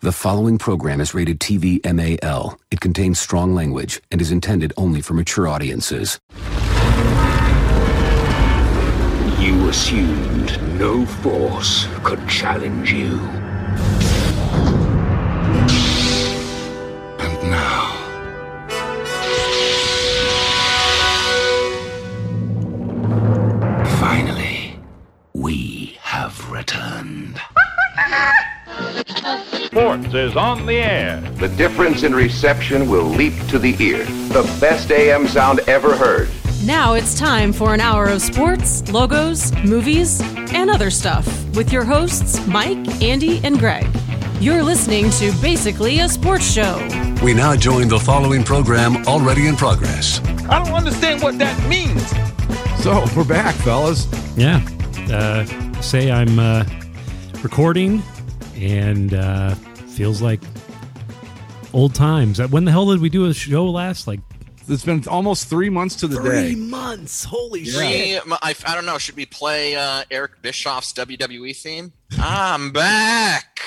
The following program is rated TV MAL. It contains strong language and is intended only for mature audiences. You assumed no force could challenge you. And now. Finally, we have returned. Sports is on the air. The difference in reception will leap to the ear. The best AM sound ever heard. Now it's time for an hour of sports, logos, movies, and other stuff with your hosts, Mike, Andy, and Greg. You're listening to basically a sports show. We now join the following program already in progress. I don't understand what that means. So we're back, fellas. Yeah. Uh, say I'm uh, recording and uh, feels like old times. Uh, When the hell did we do a show last? Like It's been almost three months to the three day. months. Holy Three, I, I don't know. Should we play uh, Eric Bischoff's WWE theme? I'm back,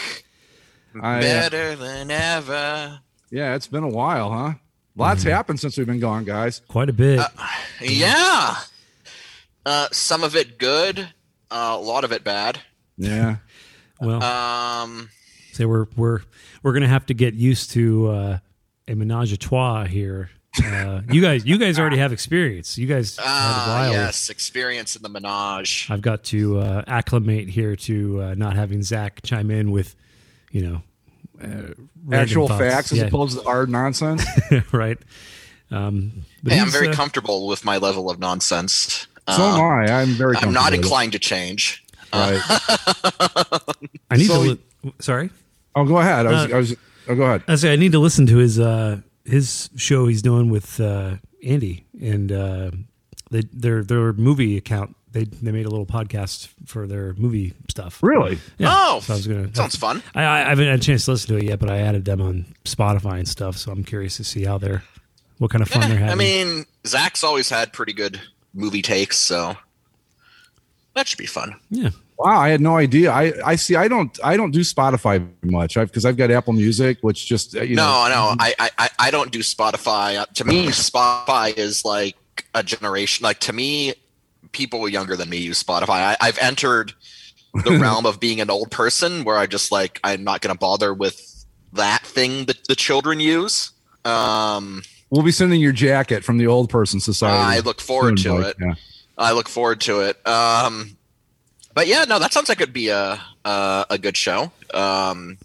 I, uh, better than ever. yeah, it's been a while, huh? Lots happened since we've been gone, guys. Quite a bit. Yeah, uh, some of it good, uh, a lot of it bad. Yeah. well, Um, say we're we're we're gonna have to get used to uh, a menage a trois here. Uh, you guys, you guys already have experience. You guys had a ah, yes, experience in the menage. I've got to uh, acclimate here to uh, not having Zach chime in with, you know, uh, Actual thoughts. facts as Yeah, opposed to our nonsense. right. Um, but Hey, I'm very uh, comfortable with my level of nonsense. so am I. I'm very I'm not comfortable with it. inclined to change. Right. I need So- to. Li- sorry, oh, go ahead. I was, Uh, I was, oh, go ahead. I say I need to listen to his uh, his show he's doing with uh, Andy and uh, they, their their movie account. They they made a little podcast for their movie stuff. Really? Yeah. Oh, so I was gonna. sounds fun. I, I haven't had a chance to listen to it yet, but I added them on Spotify and stuff. So I'm curious to see how they're what kind of fun they're having. I mean, Zach's always had pretty good movie takes, so that should be fun. yeah. Wow, I had no idea. I, I see. I don't. I don't do Spotify much because I've got Apple Music, which just uh, you know. no, no, I, I, I- don't do Spotify. Uh, To me, Spotify is like a generation. Like to me, people younger than me use Spotify. I, I've entered the realm of being an old person where I just like I'm not going to bother with that thing that the children use. Um, We'll be sending your jacket from the old person society. I look forward soon, to Mike. it. Yeah. I look forward to it. Um, but yeah, no, that sounds like it'd be a a, a good show. Um,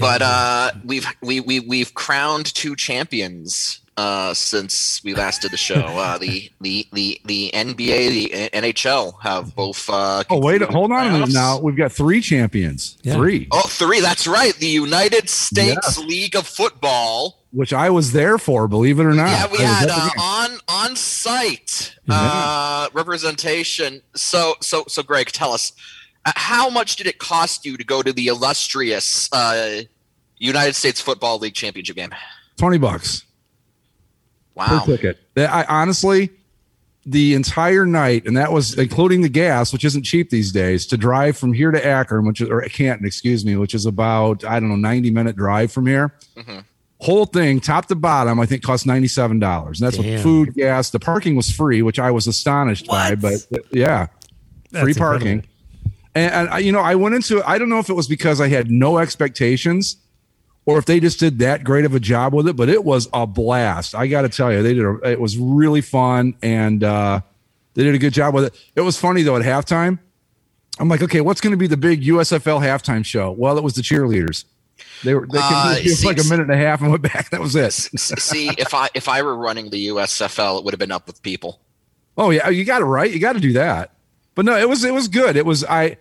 but uh, we've we, we we've crowned two champions uh, since we last did the show. Uh, the the the the NBA, the NHL have both. Uh, Oh wait, hold on a minute. Now we've got three champions. Yeah. Three, Oh, three. That's right. The United States Yes. League of Football. which I was there for. Believe it or not. Yeah, we I had uh, on on site Yeah. uh, representation. So so so, Greg, tell us uh, how much did it cost you to go to the illustrious uh, United States Football League championship game? twenty bucks Wow. per ticket. That- I honestly, the entire night, and that was including the gas, which isn't cheap these days, to drive from here to Akron, which is or Canton, excuse me, which is about I don't know ninety minute drive from here. Mhm. Whole thing, top to bottom, I think cost ninety seven dollars, and that's Damn. with food, gas. The parking was free, which I was astonished by, but yeah, That's free incredible. parking. And, and I, you know, I went into it. I don't know if it was because I had no expectations, or if they just did that great of a job with it. But it was a blast. I got to tell you, they did. A, it was really fun, and uh, they did a good job with it. It was funny though. At halftime, I'm like, okay, what's going to be the big USFL halftime show? Well, it was the cheerleaders. They were. They Uh, for like a minute and a half and went back. That was it. See, if I if I were running the USFL, it would have been up with people. Oh yeah, you got it right. You got to do that. But no, it was it was good. It was I.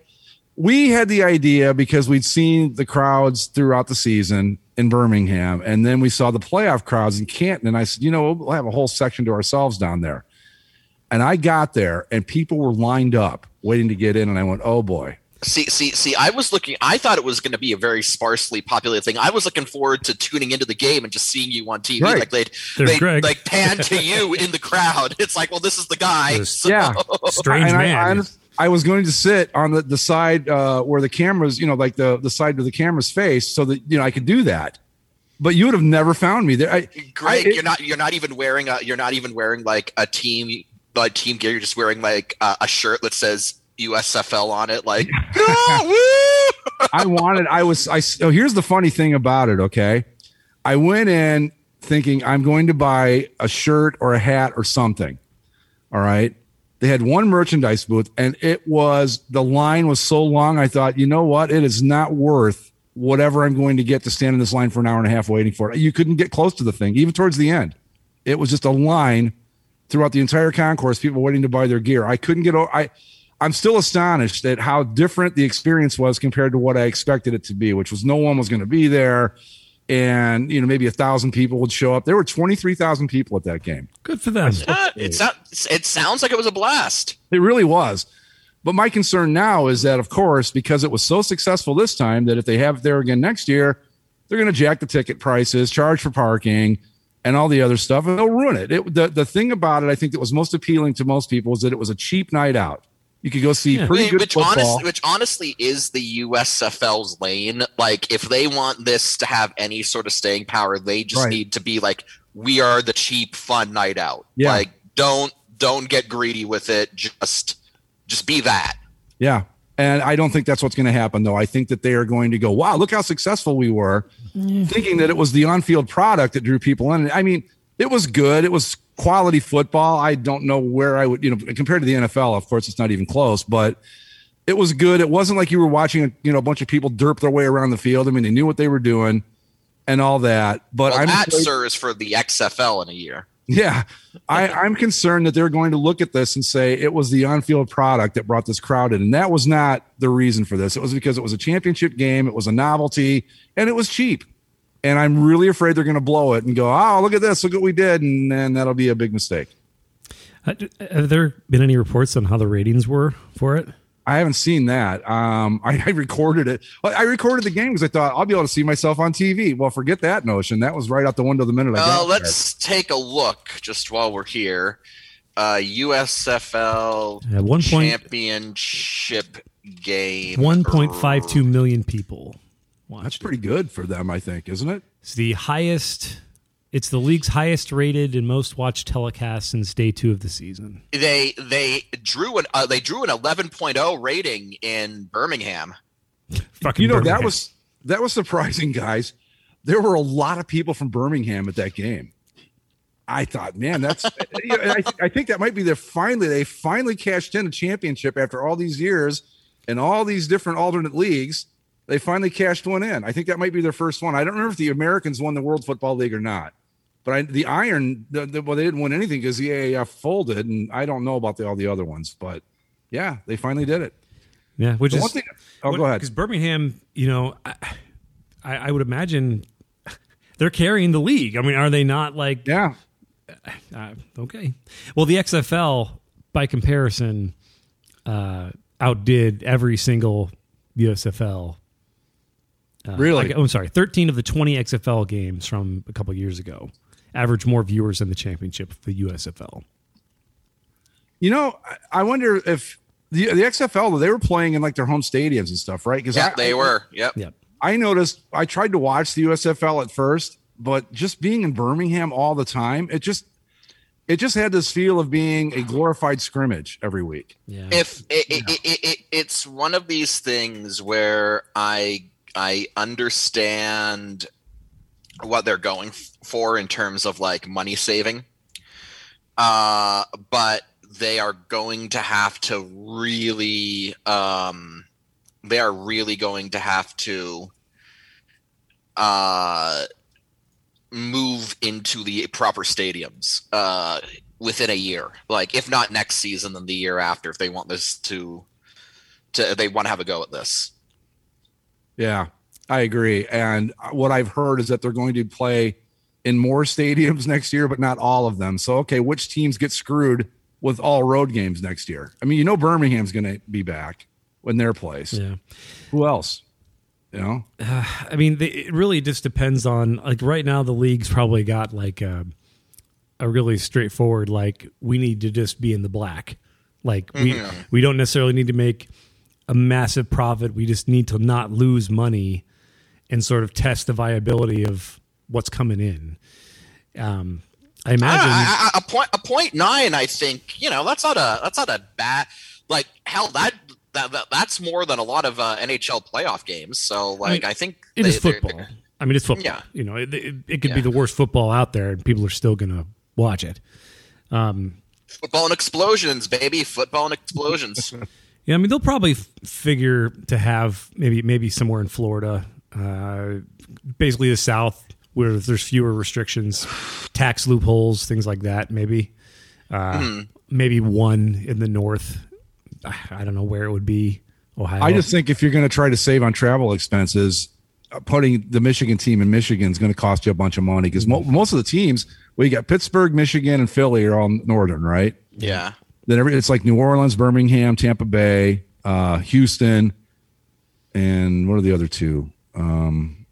We had the idea because we'd seen the crowds throughout the season in Birmingham, and then we saw the playoff crowds in Canton, and I said, you know, we'll have a whole section to ourselves down there. And I got there, and people were lined up waiting to get in, and I went, oh boy. See, see, see. I was looking. I thought it was going to be a very sparsely populated thing. I was looking forward to tuning into the game and just seeing you on TV. Right. Like they'd, There's they'd Greg. like pan to you in the crowd. It's like, well, this is the guy. This- So- Yeah. Strange and man. I, honest- I was going to sit on the, the side uh, where the cameras, you know, like the, the side of the camera's face so that, you know, I could do that. But you would have never found me there. I, Greg, I- you're not you're not even wearing a you're not even wearing like a team like team gear. You're just wearing like uh, a shirt that says USFL on it. Like, "Go! I wanted, I was, I, so here's the funny thing about it. Okay. I went in thinking I'm going to buy a shirt or a hat or something. All right. They had one merchandise booth and it was, the line was so long. I thought, you know what? It is not worth whatever I'm going to get to stand in this line for an hour and a half waiting for it. You couldn't get close to the thing, even towards the end. It was just a line throughout the entire concourse, people waiting to buy their gear. I couldn't get, I, I'm still astonished at how different the experience was compared to what I expected it to be, which was no one was going to be there. And, you know, maybe a thousand people would show up. There were 23,000 people at that game. Good for them. It's not, it sounds like it was a blast. It really was. But my concern now is that, of course, because it was so successful this time, that if they have it there again next year, they're going to jack the ticket prices, charge for parking, and all the other stuff, and they'll ruin it. it the, the thing about it, I think, that was most appealing to most people is that it was a cheap night out. You could go see Yeah. pretty good which, football. honest, which honestly is the USFL's lane. Like, if they want this to have any sort of staying power, they just Right. need to be like, we are the cheap fun night out. Yeah. Like, don't don't get greedy with it. Just just be that. Yeah. And I don't think that's what's going to happen, though. I think that they are going to go, wow, look how successful we were, mm. thinking that it was the on field product that drew people in. I mean, it was good. It was quality football. I don't know where I would, you know, compared to the NFL, of course, it's not even close, but it was good. It wasn't like you were watching, a, you know, a bunch of people derp their way around the field. I mean, they knew what they were doing and all that. But Well, I'm that, afraid- sir, is for the XFL in a year. yeah, I, I'm concerned that they're going to look at this and say it was the on-field product that brought this crowd in, and that was not the reason for this. It was because it was a championship game, it was a novelty, and it was cheap. And I'm really afraid they're going to blow it and go, "Oh, look at this! Look what we did," and then that'll be a big mistake. Uh, Have there been any reports on how the ratings were for it? I haven't seen that. Um, I, I recorded it. I recorded the game because I thought I'll be able to see myself on TV. Well, forget that notion. That was right out the window the minute I Uh, got there. let's take a look just while we're here. Uh, USFL At one point, championship game. 1.52 million people. That's pretty good for them, I think, isn't it? It's the highest. It's the league's highest rated and most watched telecast since day two of the season. They they drew an uh, they drew an 11.0 rating in Birmingham. Fucking you know that was that was surprising guys there were a lot of people from birmingham at that game i thought man that's you know, I, th- I think that might be their finally they finally cashed in a championship after all these years and all these different alternate leagues they finally cashed one in i think that might be their first one i don't remember if the americans won the world football league or not but I, the iron the, the, well they didn't win anything because the aaf folded and i don't know about the, all the other ones but yeah they finally did it yeah, which The is one thing- oh, go ahead. Because Birmingham, you know, I, I, I would imagine they're carrying the league. I mean, are they not like? Yeah. Uh, okay. Well, the XFL, by comparison, uh, outdid every single USFL. Uh, Really? like- oh, I'm sorry. 13 of the 20 XFL games from a couple years ago average more viewers than the championship of the USFL. You know, I- I wonder if the the XFL they were playing in like their home stadiums and stuff, right? Because Yeah, they were. Yep. Yep. I noticed I tried to watch the USFL at first, but just being in Birmingham all the time, it just it just had this feel of being a glorified scrimmage every week. Yeah. if it, it, it, it, it's one of these things where i i understand what they're going for in terms of like money saving. Uh but they are going to have to really um they are really going to have to uh move into the proper stadiums uh within a year. Like if not next season then the year after if they want this to to they want to have a go at this Yeah, I agree. And what I've heard is that they're going to play in more stadiums next year, but not all of them. So, okay, which teams get screwed with all road games next year? I mean, you know, Birmingham's going to be back in their place. Yeah. Who else? You know, I mean, they, it really just depends on like right now the league's probably got like a, a really straightforward like we need to just be in the black Like we mm-hmm. we don't necessarily need to make a massive profit. We just need to not lose money and sort of test the viability of what's coming in. Um, I imagine. I- I- a point a point nine. I think you know that's not a that's not a bad like hell that. That, that, that's more than a lot of uh, NHL playoff games. So, like, I, think it they- is they're- football. I mean, it's football. Yeah. You know, it, it, it could be the worst football out there, and people are still going to watch it. Um, Football and explosions, baby. Football and explosions. Yeah, I mean, they'll probably f- figure to have maybe maybe somewhere in Florida, uh, basically the South, where there's fewer restrictions, tax loopholes, things like that. Maybe, uh, maybe one in the North. I I don't know where it would be. Ohio. I just think if you're going to try to save on travel expenses, uh, putting the Michigan team in Michigan is going to cost you a bunch of money because mo- most of the teams, well, you got Pittsburgh, Michigan, and Philly are all northern, right? yeah. Then every, it's like New Orleans, Birmingham, Tampa Bay, uh, Houston, and what are the other two? Um,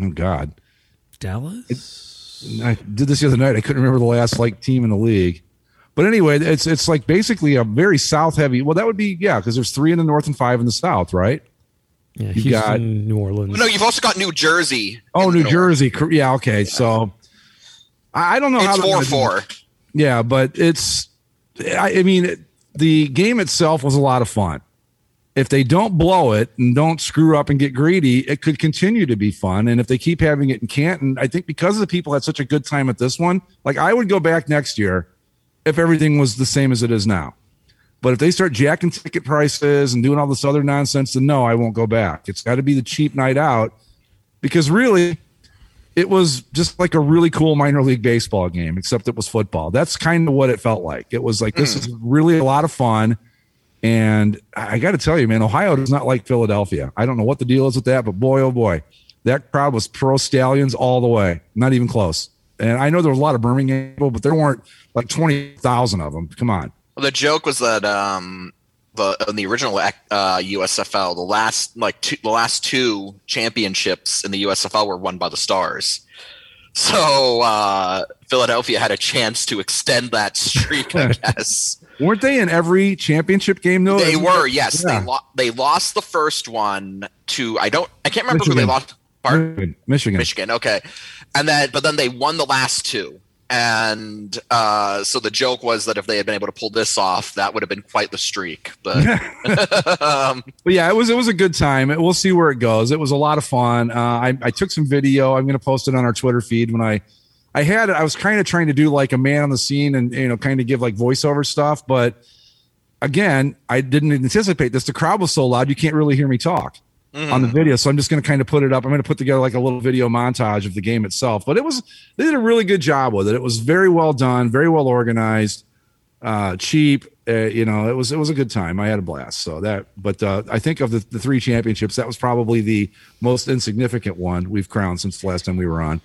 oh God, Dallas. I did this the other night. I couldn't remember the last like team in the league. But anyway, it's it's like basically a very south heavy. Well, that would be yeah, because there's three in the north and five in the south, right? Yeah, You Houston, got- New Orleans. No, you've also got New Jersey. Oh, New the north. Jersey. cor- Yeah, okay. So I I don't know how It's they're four four. Yeah, but it's. I, I mean, the game itself was a lot of fun. If they don't blow it and don't screw up and get greedy, it could continue to be fun. And if they keep having it in Canton, I think because the people had such a good time at this one, like I would go back next year if everything was the same as it is now. But if they start jacking ticket prices and doing all this other nonsense, then no, I won't go back. It's got to be the cheap night out because really, it was just like a really cool minor league baseball game, except it was football. That's kind of what it felt like. It was like this is really a lot of fun. And I got to tell you, man, Ohio does not like Philadelphia. I don't know what the deal is with that, but boy, oh boy, that crowd was pro Stallions all the way, not even close. And I know there was a lot of Birmingham people, but there weren't like 20,000 of them. Come on. The joke was that um, the in the original uh, USFL, the last like two, the last two championships in the USFL were won by the Stars. So uh, Philadelphia had a chance to extend that streak, I guess. Weren't they in every championship game though? They were, yes. Yeah. They lo- they lost the first one to I don't I can't remember who they lost. Michigan. Michigan. Michigan. Okay, and then but then they won the last two, and uh, so the joke was that if they had been able to pull this off, that would have been quite the streak. But um, But yeah, it was it was a good time. We'll see where it goes. It was a lot of fun. Uh, I, I took some video. I'm going to post it on our Twitter feed when I I had I was kind of trying to do like a man on the scene and you know kind of give like voiceover stuff, but again, I didn't anticipate this. The crowd was so loud you can't really hear me talk on the video. So I'm just going to kind of put it up. I'm going to put together like a little video montage of the game itself. But it was they did a really good job with it. It was very well done, very well organized, uh, cheap. Uh, you know, it was it was a good time. I had a blast. So that, but uh, I think of the, the three championships, that was probably the most insignificant one we've crowned since the last time we were on.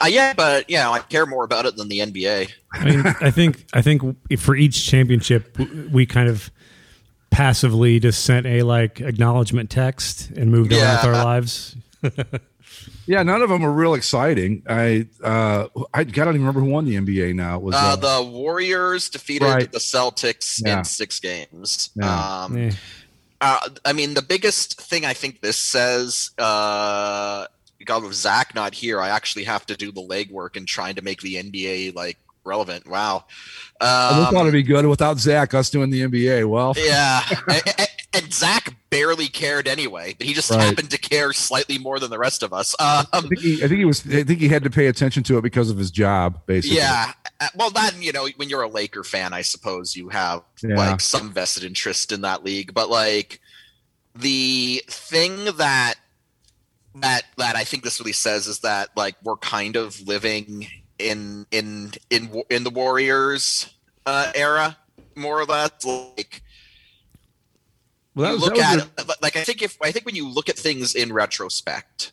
uh, yeah, but yeah, I care more about it than the NBA. I mean, I think I think for each championship, we kind of passively just sent a like acknowledgement text and moved on with our lives. Yeah, none of them were real exciting. I uh, I, don't even remember who won the NBA now. It was Uh, uh, the Warriors defeated Right. the Celtics Yeah. in six games. Yeah. Um, Eh. Uh, I mean, the biggest thing I think this says, uh, God, with Zach not here, I actually have to do the legwork and trying to make the NBA like relevant. Wow. I Um, thought it'd be good without Zach us doing the NBA. Well, yeah, and, and- Zach barely cared anyway, but he just Right. happened to care slightly more than the rest of us. I Um, think, he, I think he was. I think he had to pay attention to it because of his job, basically. yeah, uh, well, that you know, when you're a Laker fan, I suppose you have Yeah. like some vested interest in that league, but like the thing that that that I think this really says is that like we're kind of living in in in in the Warriors uh, era, more or less. Like Well, was, look that at was it, like I think if I think when you look at things in retrospect,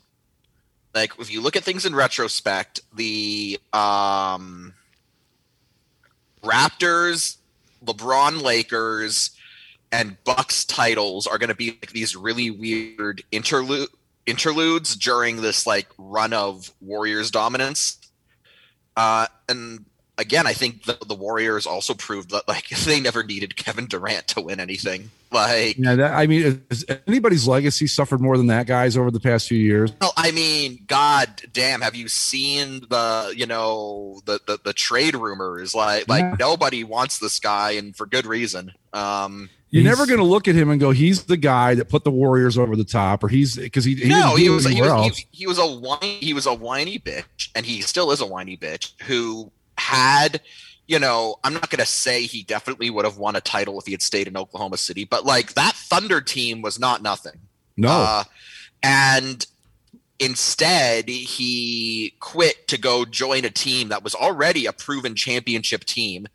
like if you look at things in retrospect, the um Raptors, LeBron Lakers, and Bucks titles are going to be like these really weird interlude interludes during this like run of Warriors dominance. Uh, and again, I think the, the Warriors also proved that like they never needed Kevin Durant to win anything. Like, Yeah, that, I mean, has anybody's legacy suffered more than that guy's over the past few years? well, I mean, god damn, have you seen the you know the the, the trade rumors? Like, like Yeah. nobody wants this guy, and for good reason. Um, You're He's- never going to look at him and go, "He's the guy that put the Warriors over the top," or he's because he, he no, he was he was, he, he was a whiny he was a whiny bitch, and he still is a whiny bitch who had. You know, I'm not going to say he definitely would have won a title if he had stayed in Oklahoma City, but like that Thunder team was not nothing. no, Uh, and instead, he quit to go join a team that was already a proven championship team.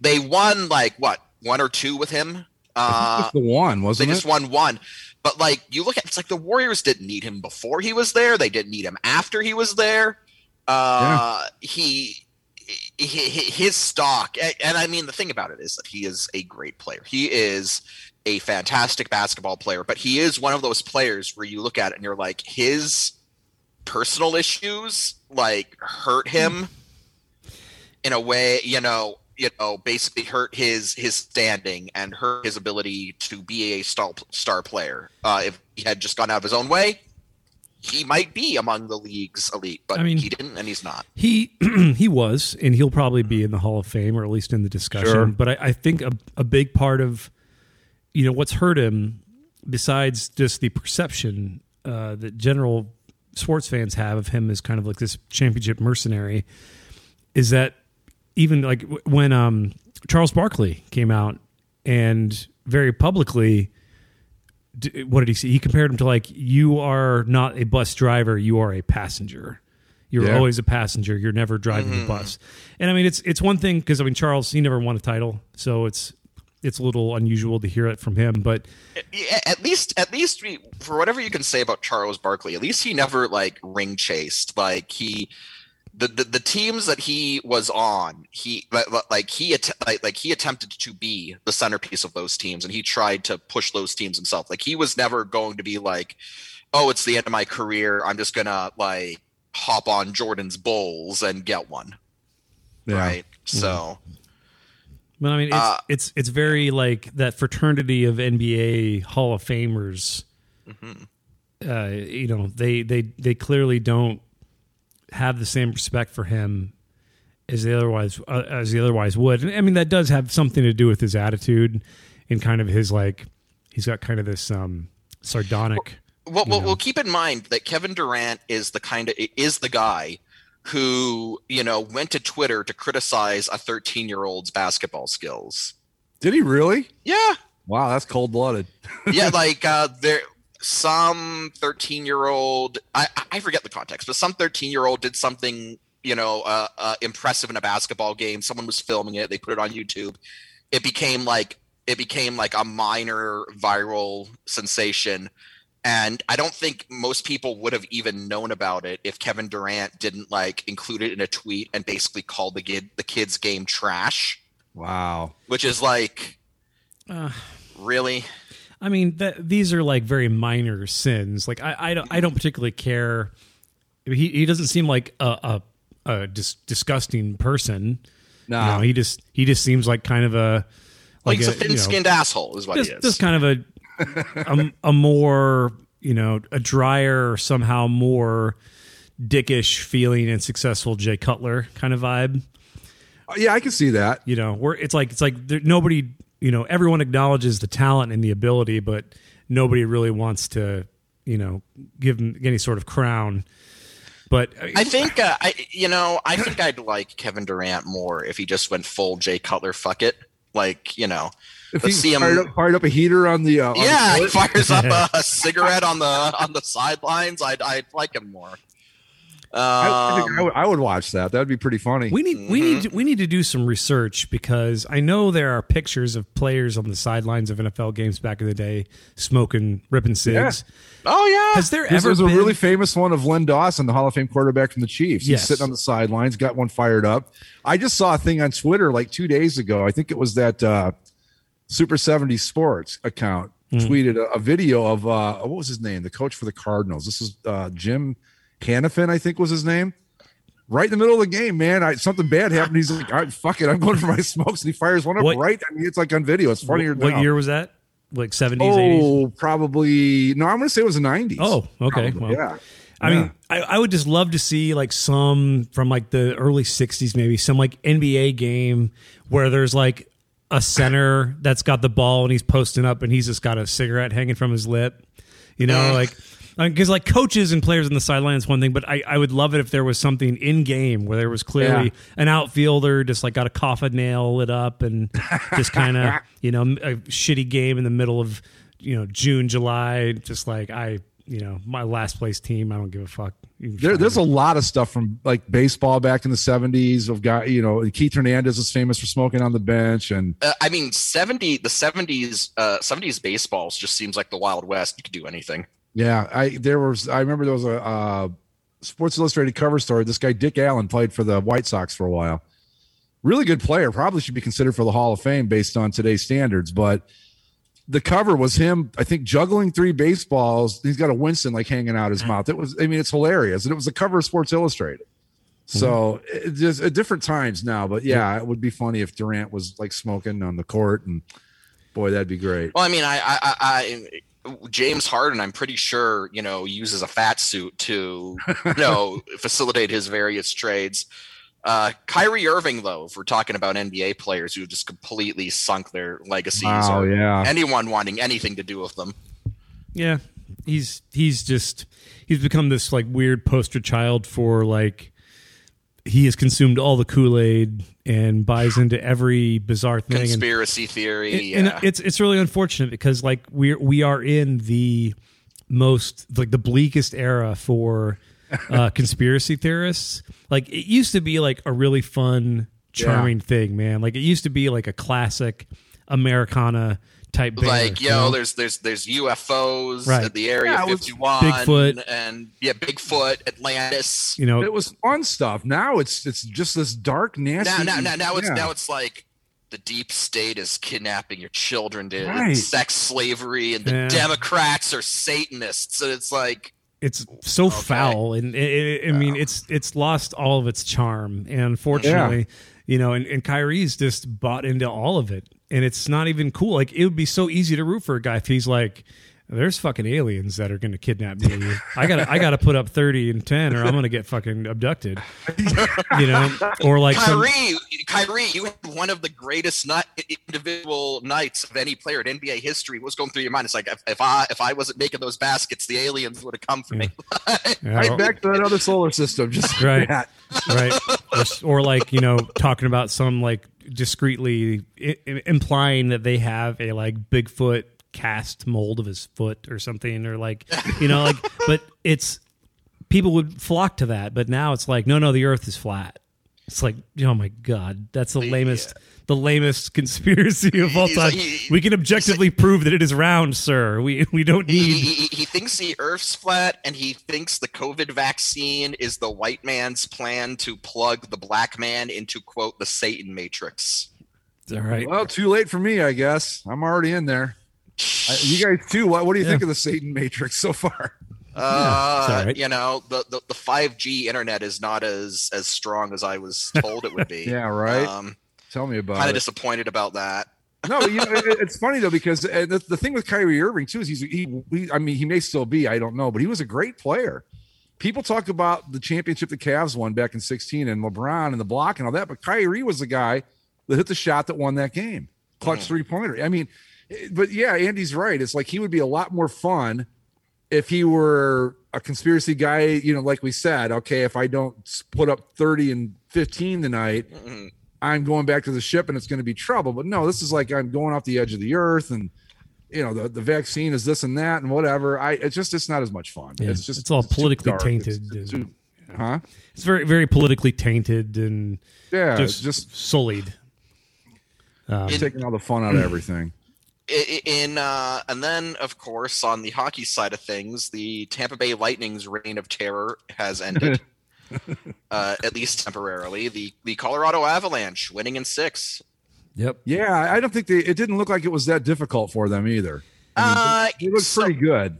They won like what one or two with him. Uh, the one they wasn't just it? won one. But like you look at it's like the Warriors didn't need him before he was there. They didn't need him after he was there. Uh, he, he his stock and, and I mean the thing about it is that he is a great player. He is a fantastic basketball player, but he is one of those players where you look at it and you're like his personal issues like hurt him in a way, you know, you know, basically hurt his his standing and hurt his ability to be a star star player. Uh, if he had just gone out of his own way, he might be among the league's elite, but I mean- he didn't, and he's not. He he was, and he'll probably be in the Hall of Fame or at least in the discussion. Sure. But I, I think a, a big part of you know what's hurt him, besides just the perception uh, that general sports fans have of him as kind of like this championship mercenary, is that even like when um, Charles Barkley came out and very publicly d- what did he say? He compared him to like you are not a bus driver, you are a passenger. You're Yeah. always a passenger. You're never driving the bus. And I mean, it's it's one thing because I mean Charles he never won a title, so it's it's a little unusual to hear it from him. But at least at least we, for whatever you can say about Charles Barkley, at least he never like ring chased. Like he the, the the teams that he was on, he like, like he att- like, like he attempted to be the centerpiece of those teams, and he tried to push those teams himself. Like he was never going to be like, oh, it's the end of my career. I'm just gonna like hop on Jordan's Bulls and get one, Yeah. right? So but I mean, it's Uh, it's it's very like that fraternity of NBA Hall of Famers. Uh, you know, they they they clearly don't have the same respect for him as they otherwise uh, as they otherwise would. And I mean, that does have something to do with his attitude and kind of his like he's got kind of this um sardonic. well, well, well, keep in mind that Kevin Durant is the kind of is the guy who you know went to Twitter to criticize a 13 year old's basketball skills. Did he really? Yeah, Wow, that's cold blooded. yeah, like uh, there some 13 year old. I I forget the context, but some 13 year old did something you know uh, uh, impressive in a basketball game. Someone was filming it. They put it on YouTube. It became like it became like a minor viral sensation. And I don't think most people would have even known about it if Kevin Durant didn't like include it in a tweet and basically called the kid the kids game trash, Wow. which is like Uh, really I mean, that, these are like very minor sins. Like I, I don't, I don't particularly care. He, he doesn't seem like a, a, a dis- disgusting person. No. You know, he just, he just seems like kind of a, like, like he's a you know, thin skinned asshole is what just, he is. just kind of a, a, a more, you know, a drier, somehow more dickish feeling and successful Jay Cutler kind of vibe. Uh, Yeah, I can see that. You know, where it's like, it's like there, nobody, you know, everyone acknowledges the talent and the ability, but nobody really wants to, you know, give him any sort of crown. But I think uh, I you know I think I'd like Kevin Durant more if he just went full Jay Cutler fuck it like you know If let's he see him fired up, fired up a heater on the uh, on the yeah he fires up a, a cigarette on the on the sidelines I'd I'd like him more. I, I, think Um, I, would, I would watch that. That'd be pretty funny. We need we need to, we need to do some research because I know there are pictures of players on the sidelines of NFL games back in the day smoking, ripping cigs. oh yeah Has there There's, ever there's a been really famous one of Len Dawson, the Hall of Fame quarterback from the Chiefs. He's sitting on the sidelines, got one fired up. I just saw a thing on Twitter like two days ago. I think it was that uh, Super 70 Sports account Hmm. tweeted a, a video of uh, what was his name? The coach for the Cardinals. This is uh, Jim Hanifan, I think was his name. right in the middle of the game, man. I, something bad happened. He's like, All right, "Fuck it, I'm going for my smokes," and he fires one up What- right. I mean, it's like on video. It's funnier. What year was that? Like seventies, eighties. Oh, probably. No, I'm going to say it was the 90s. Oh, okay. Well, yeah. I Yeah. mean, I, I would just love to see like some from like the early '60s, maybe some like NBA game where there's like a center that's got the ball and he's posting up and he's just got a cigarette hanging from his lip. You know, like because like coaches and players on the sideline is one thing, but I, I would love it if there was something in game where there was clearly Yeah. an outfielder just like got a coffin nail lit up and just kind of you know a shitty game in the middle of you know June July, just like I you know my last place team. I don't give a fuck. There, there's a lot of stuff from like baseball back in the 70s of guy, you know, Keith Hernandez is famous for smoking on the bench and Uh, I mean, seventy the seventies uh, seventies baseballs just seems like the Wild West. You could do anything. Yeah, I there was I remember there was a uh, Sports Illustrated cover story. This guy Dick Allen played for the White Sox for a while. Really good player, probably should be considered for the Hall of Fame based on today's standards. But the cover was him, I think, juggling three baseballs. He's got a Winston like hanging out his mouth. It was, I mean, it's hilarious, and it was the cover of Sports Illustrated. So it just at different times now, but yeah, it would be funny if Durant was like smoking on the court, and boy, that'd be great. Well, I mean, I, I, I, I James Harden, I'm pretty sure you know uses a fat suit to you know facilitate his various trades. Uh, Kyrie Irving, though, if we're talking about NBA players who just completely sunk their legacies, Wow, or yeah. anyone wanting anything to do with them. Yeah, he's he's just he's become this like weird poster child for like he has consumed all the Kool Aid and buys into every bizarre thing. and- Conspiracy theory, and, yeah. and it's it's really unfortunate because like we're we are in the most like the bleakest era for uh, conspiracy theorists. Like it used to be like a really fun, charming thing, man. Like it used to be like a classic Americana type. banner, like you yo, know? there's there's there's UFOs Right. at the Area Yeah, 51, Bigfoot. and yeah, Bigfoot, Atlantis. you know it was fun stuff. Now it's it's just this dark, nasty. now, now, now, now it's now it's like the deep state is kidnapping your children to Right. sex slavery, and the Yeah. Democrats are Satanists. And it's like, it's so foul and it, it, i mean it's it's lost all of its charm and unfortunately you know and, and kyrie's just bought into all of it and it's not even cool like it would be so easy to root for a guy if he's like there's fucking aliens that are going to kidnap me i gotta i gotta put up 30 and 10 or i'm gonna get fucking abducted you know or like some- Kyrie, Kyrie, you had one of the greatest nut, individual nights of any player in NBA history. What's going through your mind? It's like if, if I if I wasn't making those baskets, the aliens would have come for me. Yeah, right or- back to that other solar system. Just Right. that. right or, or like you know talking about some like discreetly I- I- implying that they have a like bigfoot cast mold of his foot or something or like you know like but it's people would flock to that but now it's like no no the earth is flat. It's like oh my god that's the lamest the lamest conspiracy of all He's time like- he- we can objectively prove that it is round sir we we don't need he, he- he thinks the Earth's flat, and he thinks the COVID vaccine is the white man's plan to plug the black man into quote the Satan matrix. all right Well, too late for me, I guess. I'm already in there. I- you guys too. What, what do you think of the Satan Matrix so far? Uh, it's all right. you know, the, the the 5G internet is not as as strong as I was told it would be. Yeah, right. Um, Tell me about kind of disappointed about that. no, you know, it- it's funny though because uh, the, the thing with Kyrie Irving too is he's he, he. I mean, he may still be. I don't know, but he was a great player. People talk about the championship the Cavs won back in '16 and LeBron and the block and all that, but Kyrie was the guy that hit the shot that won that game, clutch three pointer. I mean, but yeah, Andy's right. It's like he would be a lot more fun if he were a conspiracy guy. You know, like we said, okay, if I don't put up 30 and 15 tonight. I'm going back to the ship and it's going to be trouble. But no, this is like I'm going off the edge of the earth and you know the, the vaccine is this and that and whatever. I it's just it's not as much fun. Yeah, it's just it's all too politically tainted It's- it's too- huh? it's very very politically tainted and Yeah, just, just just sullied. Um, taking all the fun out of everything. I- I- In uh, and then of course on the hockey side of things, the Tampa Bay Lightning's reign of terror has ended, uh, at least temporarily. The the Colorado Avalanche winning in six. yep. Yeah, I don't think they. It didn't look like it was that difficult for them either. Uh, It looked so- pretty good.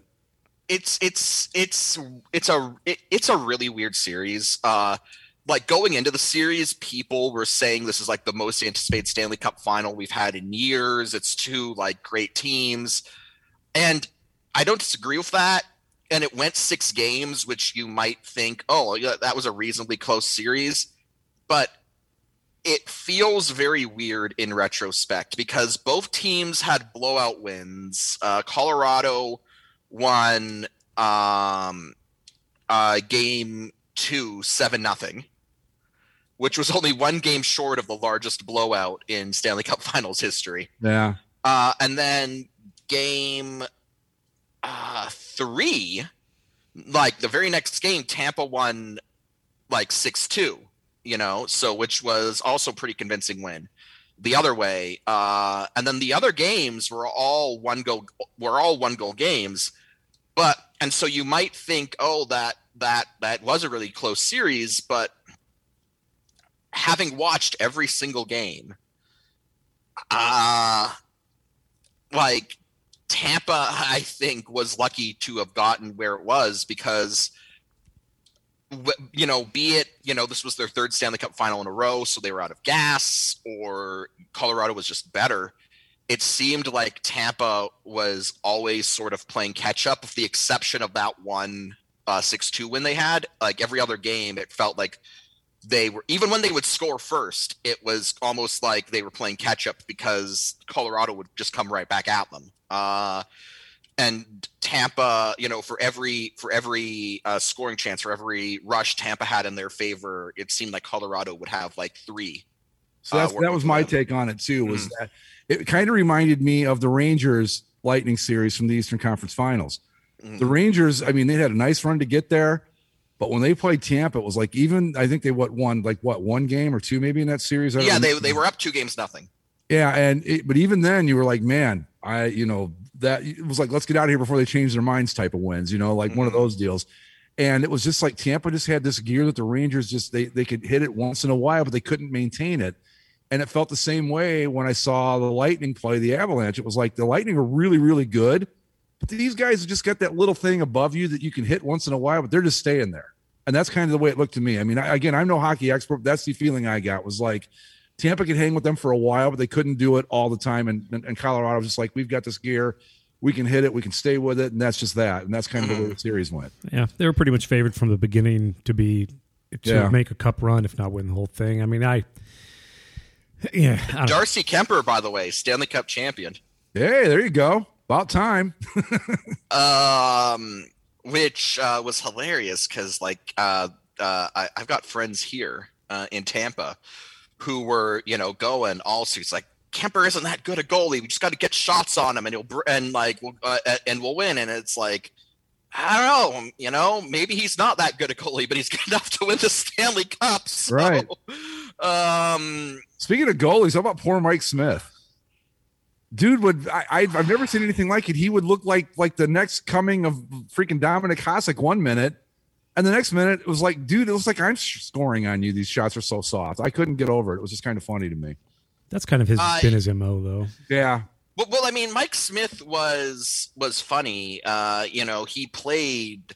it's it's it's it's a it, it's a really weird series. Uh, like going into the series, people were saying this is like the most anticipated Stanley Cup final we've had in years. It's two like great teams. And I don't disagree with that. And it went six games, which you might think, oh, yeah, that was a reasonably close series. But it feels very weird in retrospect because both teams had blowout wins. Uh, Colorado won um, uh, game two, seven nothing, which was only one game short of the largest blowout in Stanley Cup Finals history. Yeah. Uh, and then game uh, three, like the very next game, Tampa won like six two. You know, so which was also pretty convincing win. The other way, uh, and then the other games were all one goal. Were all one goal games, but and so you might think, oh, that that that was a really close series, but having watched every single game, uh like Tampa, I think, was lucky to have gotten where it was because, you know, be it, you know, this was their third Stanley Cup final in a row, so they were out of gas, or Colorado was just better. It seemed like Tampa was always sort of playing catch up, with the exception of that one uh, 6-2 win they had like every other game it felt like they were even when they would score first it was almost like they were playing catch up because colorado would just come right back at them uh, and tampa you know for every for every uh, scoring chance for every rush tampa had in their favor it seemed like colorado would have like three so uh, that was my them. take on it too was Mhm. that it kind of reminded me of the rangers lightning series from the eastern conference finals Mhm. the rangers i mean they had a nice run to get there but when they played tampa it was like even i think they what won like what one game or two maybe in that series yeah they, remember. they were up two games nothing Yeah, and it, but even then, you were like, man, I, you know, that it was like, let's get out of here before they change their minds, type of wins, you know, like one of Mhm. those deals. And it was just like Tampa just had this gear that the Rangers just they they could hit it once in a while, but they couldn't maintain it. And it felt the same way when I saw the Lightning play the Avalanche. It was like the Lightning are really, really good, but these guys have just got that little thing above you that you can hit once in a while, but they're just staying there. And that's kind of the way it looked to me. I mean, I, again, I'm no hockey expert. But that's the feeling I got was like Tampa could hang with them for a while, but they couldn't do it all the time. And, and, and Colorado was just like, we've got this gear. We can hit it. We can stay with it. And that's just that. And that's kind of the way the series went. Yeah, they were pretty much favored from the beginning to be to Yeah. make a cup run, if not win the whole thing. I mean, I yeah, I don't- darcy kuemper by the way stanley cup champion Hey, there you go. About time. um which uh was hilarious because like uh uh I, i've got friends here uh in tampa who were you know going all suits like kuemper isn't that good a goalie we just got to get shots on him and he'll br- and like we'll, uh, uh, and we'll win and it's like I don't know, you know, maybe he's not that good a goalie, but he's good enough to win the Stanley Cup. So, Right. Um, Speaking of goalies, how about poor Mike Smith? Dude would I, I've I've never seen anything like it. He would look like like the next coming of freaking Dominik Hasek one minute, and the next minute it was like, dude, it looks like I'm scoring on you. These shots are so soft. I couldn't get over it. It was just kind of funny to me. that's kind of his Uh, been his mo though. Yeah, Well, well, I mean, Mike Smith was was funny. Uh, you know, he played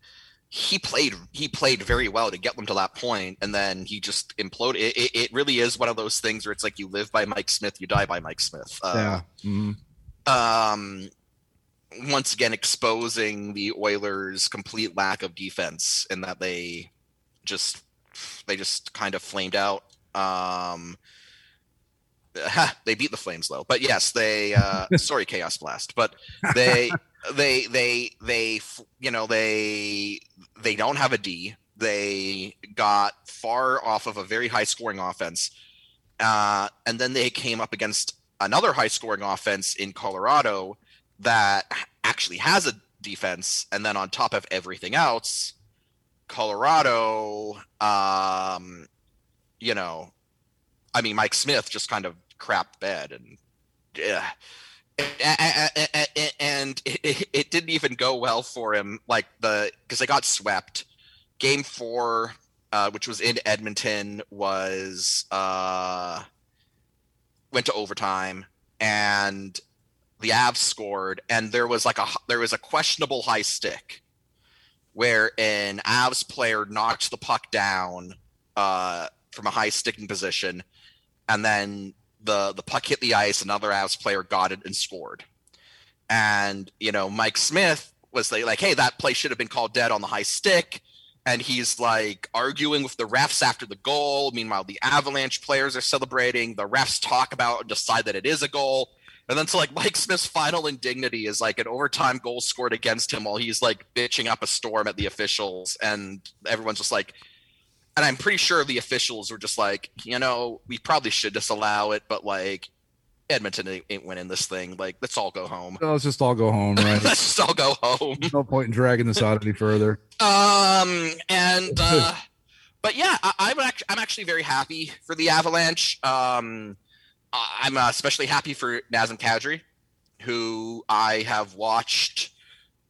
he played he played very well to get them to that point, and then he just imploded. It, it, it really is one of those things where it's like you live by Mike Smith, you die by Mike Smith. Uh, yeah. Mhm. um once again exposing the Oilers' complete lack of defense and that they just they just kind of flamed out. Um they beat the Flames though. But yes, they uh sorry Chaos Blast, but they they they they you know they they don't have a D. They got far off of a very high scoring offense. Uh, and then they came up against another high scoring offense in Colorado that actually has a defense. And then on top of everything else, Colorado, um, you know, I mean, Mike Smith just kind of crapped bed and, yeah. And it, didn't even go well for him, like the because they got swept. Game four, uh, which was in Edmonton, was uh, went to overtime, and the Avs scored, and there was like a there was a questionable high stick, where an Avs player knocked the puck down uh, from a high sticking position, and then the the puck hit the ice. Another Avs player got it and scored. And you know, Mike Smith was like, "Hey, that play should have been called dead on the high stick." And he's like arguing with the refs after the goal. Meanwhile, the Avalanche players are celebrating. The refs talk about and decide that it is a goal. And then so like Mike Smith's final indignity is like an overtime goal scored against him while he's like bitching up a storm at the officials, and everyone's just like, and I'm pretty sure the officials were just like, you know, we probably should disallow it, but like Edmonton ain't- winning this thing. Like, let's all go home. No, let's just all go home, right? let's just all go home. no point in dragging this out any further. Um, and uh, but yeah, I, I'm actually I'm actually very happy for the Avalanche. Um, I'm uh, especially happy for Nazem Kadri, who I have watched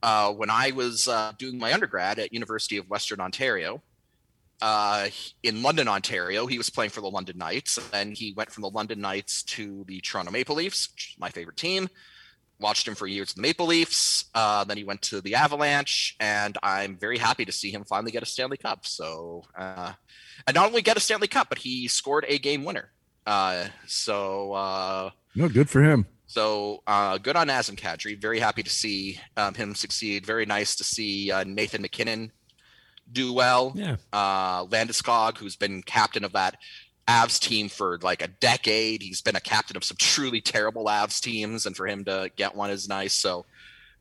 uh, when I was uh, doing my undergrad at University of Western Ontario. Uh, in London, Ontario, he was playing for the London Knights, and he went from the London Knights to the Toronto Maple Leafs, which is my favorite team watched him for years with the Maple Leafs. Uh, then he went to the Avalanche, and I'm very happy to see him finally get a Stanley Cup. So, uh, and not only get a Stanley Cup, but he scored a game winner. Uh, so, uh, No, good for him. so uh, good on Nazem Kadri. Very happy to see um, him succeed. Very nice to see uh, Nathan MacKinnon do well. Yeah. Uh, Landeskog, who's been captain of that Avs team for like a decade. He's been a captain of some truly terrible Avs teams, and for him to get one is nice. So,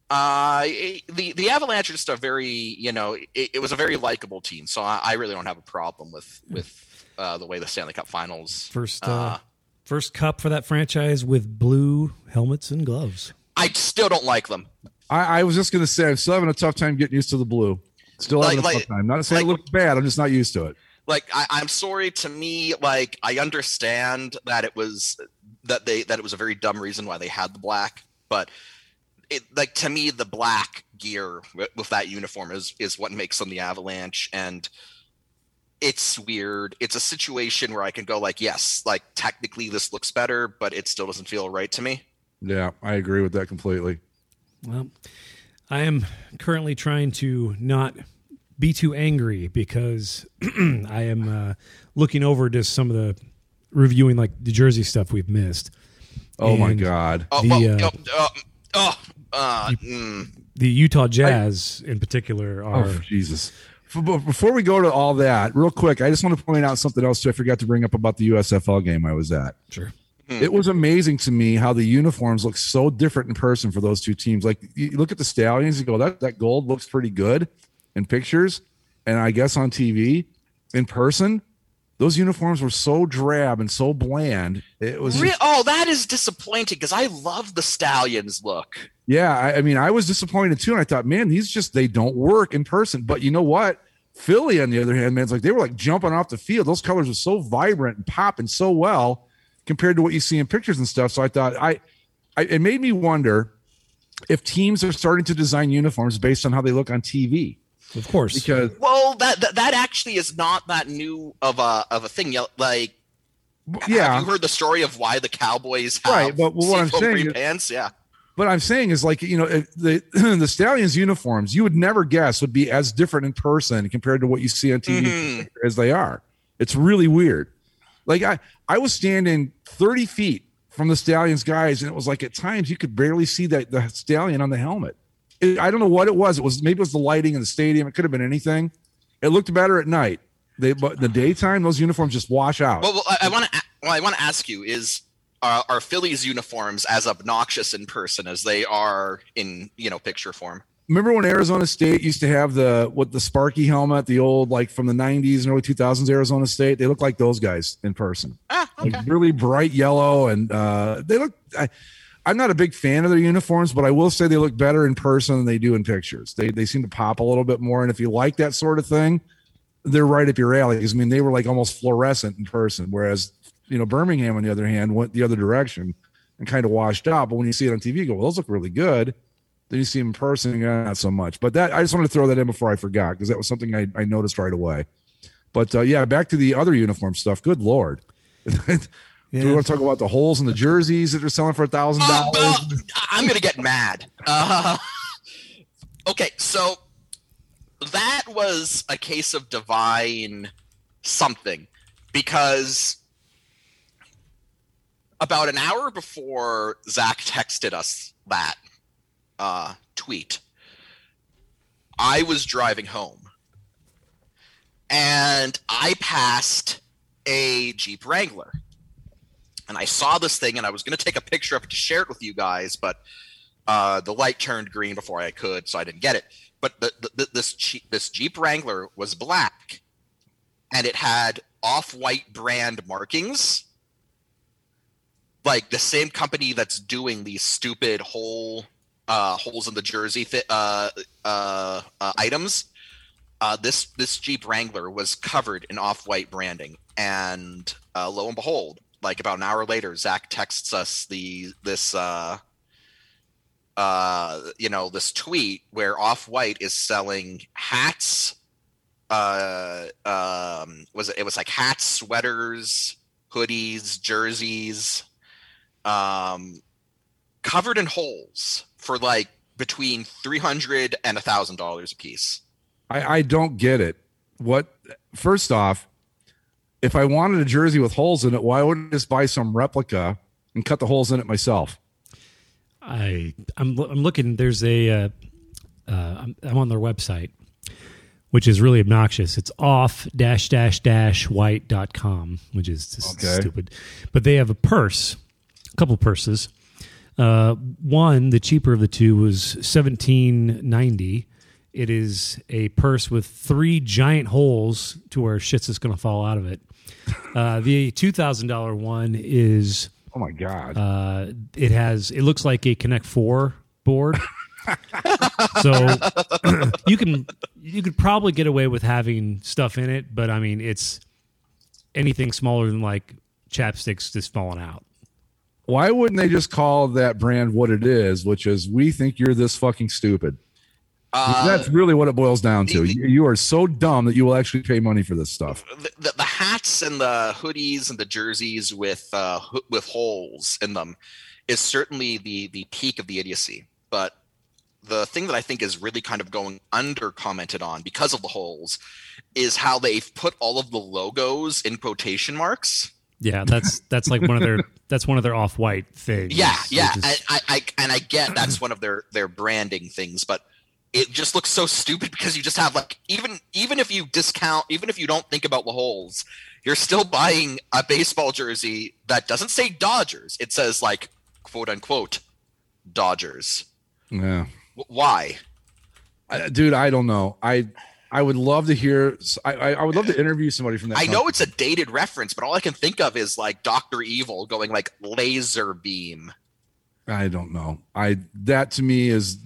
uh, it- the the Avalanche are just a very you know it, it was a very likable team. So I, I really don't have a problem with with uh, the way the Stanley Cup Finals. First, uh, first cup for that franchise with blue helmets and gloves. I still don't like them. I, I was just going to say, I'm still having a tough time getting used to the blue. Still having Like- a like- time. Not saying like- it looks bad. I'm just not used to it. like I, I'm sorry to me, like I understand that it was that they that it was a very dumb reason why they had the black, but it like to me the black gear with, with that uniform is is what makes them the Avalanche, and it's weird. It's a situation where I can go like, yes, like technically this looks better, but it still doesn't feel right to me. Yeah, I agree with that completely. Well, I am currently trying to not be too angry because I am uh, looking over just some of the reviewing like the jersey stuff we've missed. Oh my And God. Oh, The, well, uh, oh, oh, uh, uh, mm. The Utah Jazz in particular are Oh, Jesus. Before we go to all that, real quick, I just want to point out something else too. I forgot to bring up about the USFL game I was at. sure. It mm. was amazing to me how the uniforms look so different in person for those two teams. Like you look at the Stallions, you go, that, that gold looks pretty good in pictures. And I guess on TV, in person, those uniforms were so drab and so bland. It was just- oh, that is disappointing because I love the Stallions look. Yeah, I, I mean, I was disappointed too, and I thought, man, these just they don't work in person. But you know what? Philly, on the other hand, man, it's like they were like jumping off the field. Those colors were so vibrant and popping so well compared to what you see in pictures and stuff. So I thought, I, I it made me wonder if teams are starting to design uniforms based on how they look on TV. Of course. Because Well, that, that that actually is not that new of a of a thing. Like, yeah, have you heard the story of why the Cowboys have Right, but what I'm saying green is- pants? Yeah, What I'm saying is like you know the the Stallions uniforms you would never guess would be as different in person compared to what you see on TV Mhm. as they are. It's really weird. Like I I was standing 30 feet from the Stallions guys, and it was like at times you could barely see that the stallion on the helmet. It, I don't know what it was. It was maybe it was the lighting in the stadium. It could have been anything. It looked better at night. They but in the daytime those uniforms just wash out. Well, well I, I want to. Well, I want to ask you: Is are, are Phillies uniforms as obnoxious in person as they are in you know picture form? Remember when Arizona State used to have the what the Sparky helmet, the old like from the '90s and early 2000s Arizona State? They look like those guys in person, Ah, okay. like really bright yellow, and uh, they look. I, I'm not a big fan of their uniforms, but I will say they look better in person than they do in pictures. They they seem to pop a little bit more, and if you like that sort of thing, they're right up your alley. 'Cause, I mean, they were like almost fluorescent in person, whereas you know Birmingham, on the other hand, went the other direction and kind of washed out. But when you see it on TV, you go, well, those look really good. Then you see him in person, yeah, not so much. But that I just wanted to throw that in before I forgot because that was something I, I noticed right away. But uh, yeah, back to the other uniform stuff. Good lord. Do we want to talk about the holes in the jerseys that they're selling for a thousand dollars? uh, I'm gonna get mad. Uh, okay, so that was a case of divine something because about an hour before Zach texted us that uh, tweet, I was driving home and I passed a Jeep Wrangler. And I saw this thing and I was going to take a picture of it to share it with you guys, but uh, the light turned green before I could, so I didn't get it. But the, the, this, this Jeep Wrangler was black and it had off white brand markings like the same company that's doing these stupid hole uh, holes in the jersey th- uh, uh, uh, items. Uh, this this Jeep Wrangler was covered in off white branding, and uh, lo and behold, like about an hour later, Zach texts us the this you know this tweet where Off White is selling hats. Um, was it? It was like hats, sweaters, hoodies, jerseys, um, covered in holes for like between three hundred and a thousand dollars a piece. I, I don't get it. What? First off, if I wanted a jersey with holes in it, why wouldn't I just buy some replica and cut the holes in it myself? I I'm I'm looking. There's a uh, uh, I'm, I'm on their website, which is really obnoxious. It's off dash dash dash white dot com, which is just Okay. stupid. But they have a purse, a couple purses. Uh, one, the cheaper of the two, was seventeen ninety. It is a purse with three giant holes to where shit's just going to fall out of it. Uh, the two thousand dollar one is Oh my god! uh, it has it looks like a Connect Four board. so you can you could probably get away with having stuff in it, but I mean it's anything smaller than like chapsticks just falling out. Why wouldn't they just call that brand what it is, which is we think you're this fucking stupid? Uh, That's really what it boils down to. the- You, you are so dumb that you will actually pay money for this stuff. the, the, the hats and the hoodies and the jerseys with uh, ho- with holes in them is certainly the the peak of the idiocy. But the thing that I think is really kind of going under commented on because of the holes is how they've put all of the logos in quotation marks. Yeah, that's that's like one of their that's one of their off white things. Yeah, yeah, is- I, I, I and I get that's one of their their branding things, but it just looks so stupid because you just have like even even if you discount even if you don't think about the holes, you're still buying a baseball jersey that doesn't say Dodgers. It says like quote unquote Dodgers. Yeah, Why? I, dude, I don't know. I I would love to hear. I I, would love to interview somebody from that. I know it's a dated reference, but all I can think of is like Doctor Evil going like laser beam. I don't know. I that to me is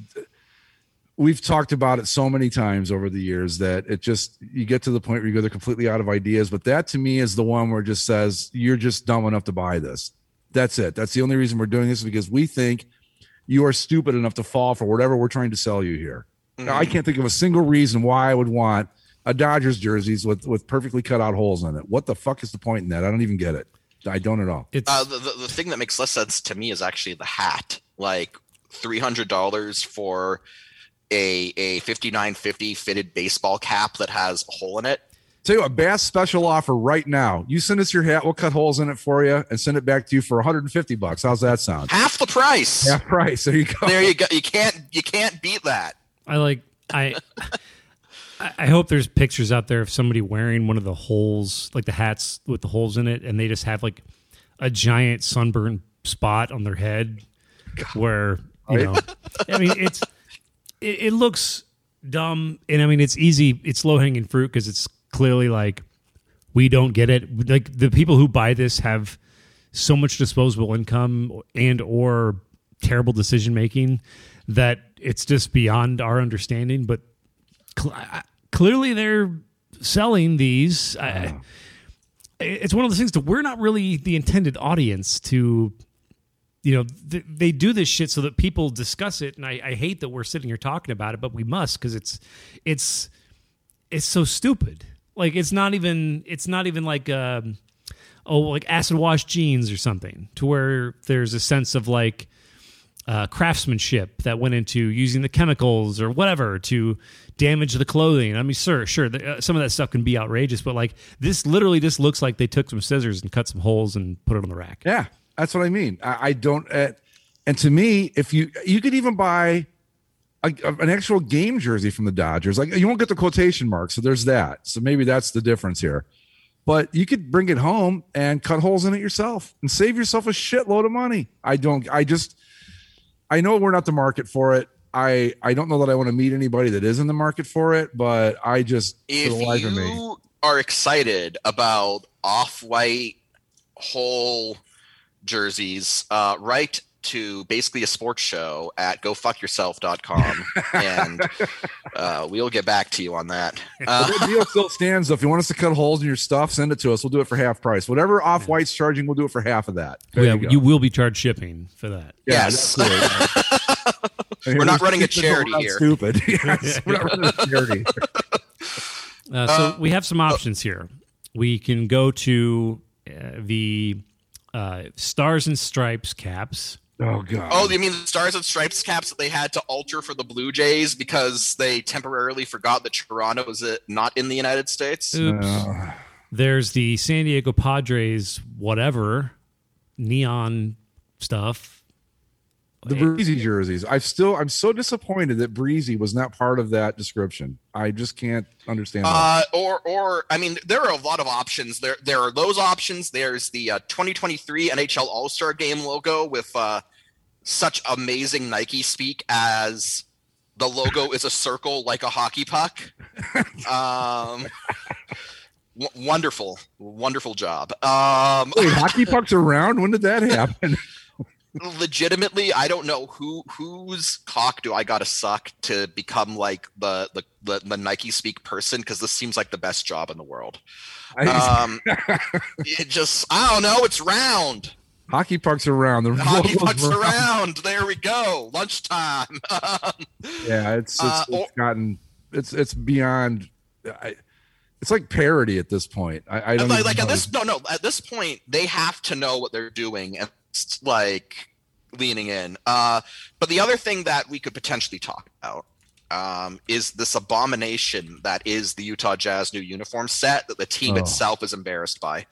we've talked about it so many times over the years that it just you get to the point where you go they're completely out of ideas. But that to me is the one where it just says you're just dumb enough to buy this. That's it. That's the only reason we're doing this because we think you are stupid enough to fall for whatever we're trying to sell you here. Now, I can't think of a single reason why I would want a Dodgers jerseys with with perfectly cut out holes in it. What the fuck is the point in that? I don't even get it. I don't at all. it's Uh, the, the the thing that makes less sense to me is actually the hat. Like three hundred dollars for a a fifty nine fifty fitted baseball cap that has a hole in it. Tell you what, Bass special offer right now. You send us your hat, we'll cut holes in it for you and send it back to you for 150 bucks. How's that sound? Half the price. Half price. There you go. There you go. You can't you can't beat that. I like I I hope there's pictures out there of somebody wearing one of the holes, like the hats with the holes in it, and they just have like a giant sunburn spot on their head where you know I mean it's it, it looks dumb and I mean it's easy it's low hanging fruit because it's clearly like we don't get it. Like the people who buy this have so much disposable income and or terrible decision making that it's just beyond our understanding but cl- clearly they're selling these. I, it's one of those things that we're not really the intended audience to you know th- they do this shit so that people discuss it and I, I hate that we're sitting here talking about it but we must because it's it's it's so stupid. Like it's not even it's not even like um oh like acid wash jeans or something to where there's a sense of like uh, craftsmanship that went into using the chemicals or whatever to damage the clothing. I mean, sure, sure, the, uh, some of that stuff can be outrageous, but like this, literally, just looks like they took some scissors and cut some holes and put it on the rack. Yeah, that's what I mean. I, I don't. Uh, and to me, if you you could even buy a, an actual game jersey from the Dodgers, like you won't get the quotation mark, so there's that. So maybe that's the difference here. But you could bring it home and cut holes in it yourself and save yourself a shitload of money. I don't. I just. I know we're not the market for it. I I don't know that I want to meet anybody that is in the market for it, but I just If for the life of me. you are excited about off-white whole jerseys, uh, write to basically a sports show at gofuckyourself.com and uh, we'll get back to you on that. Uh, But that deal still stands. Though. If you want us to cut holes in your stuff, send it to us. We'll do it for half price. Whatever off white's charging, we'll do it for half of that. There yeah, you, you will be charged shipping for that. Yeah, Yes. cool. We're not running a charity here. Stupid. Yes, we're not running a charity. Uh, so we have some options here. We can go to uh, the uh, Stars and Stripes caps. Oh god. oh, you mean the Stars and Stripes caps that they had to alter for the Blue Jays because they temporarily forgot that Toronto was uh, not in the United States? Oops. There's the San Diego Padres, whatever neon stuff. The breezy jerseys. I've still. I'm so disappointed that breezy was not part of that description. I just can't understand. that. Uh, or, or I mean, there are a lot of options. There, there are those options. There's the uh, 2023 NHL All Star Game logo with uh, such amazing Nike speak as the logo is a circle like a hockey puck. Um, w- wonderful, wonderful job. Um, Wait, hockey pucks around? When did that happen? Legitimately, I don't know who whose cock do I got to suck to become like the the, the, the Nike speak person because this seems like the best job in the world. Um, it just I don't know. It's round. hockey pucks around. The Hockey pucks around. There we go. Lunchtime. Yeah, it's it's, Uh, it's gotten it's it's beyond. I, it's like parody at this point. I, I don't like, like at this no no at this point they have to know what they're doing and like leaning in. Uh, but the other thing that we could potentially talk about um, is this abomination that is the Utah Jazz new uniform set that the team Oh. itself is embarrassed by.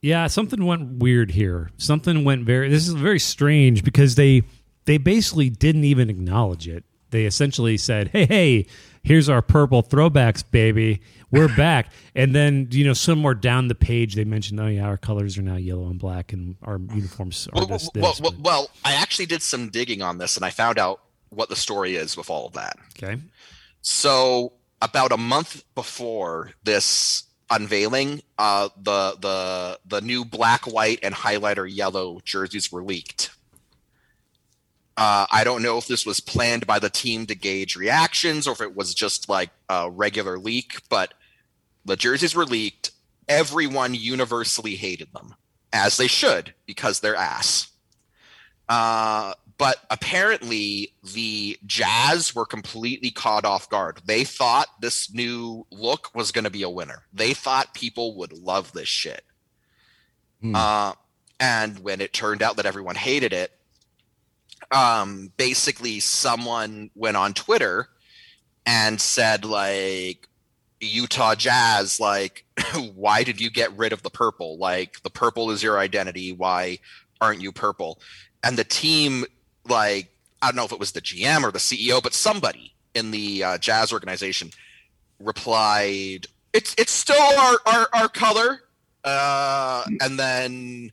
Yeah, something went weird here. Something went very. This is very strange because they they basically didn't even acknowledge it. They essentially said, "Hey, hey, here's our purple throwbacks, baby. We're back." And then you know somewhere down the page they mentioned, "Oh yeah, our colors are now yellow and black, and our uniforms are Well, this." well, well, well, I actually did some digging on this and I found out what the story is with all of that. okay, So about a month before this unveiling, uh, the the the new black, white, and highlighter yellow jerseys were leaked. Uh, I don't know if this was planned by the team to gauge reactions or if it was just like a regular leak, but the jerseys were leaked. Everyone universally hated them, as they should, because they're ass. Uh, but apparently the Jazz were completely caught off guard. They thought this new look was going to be a winner. They thought people would love this shit. Hmm. Uh, and when it turned out that everyone hated it, um, basically someone went on Twitter and said like Utah Jazz, like, why did you get rid of the purple? Like, the purple is your identity. Why aren't you purple? And the team, like, I don't know if it was the GM or the CEO, but somebody in the uh, Jazz organization replied, "It's it's still our our, our color." Uh, and then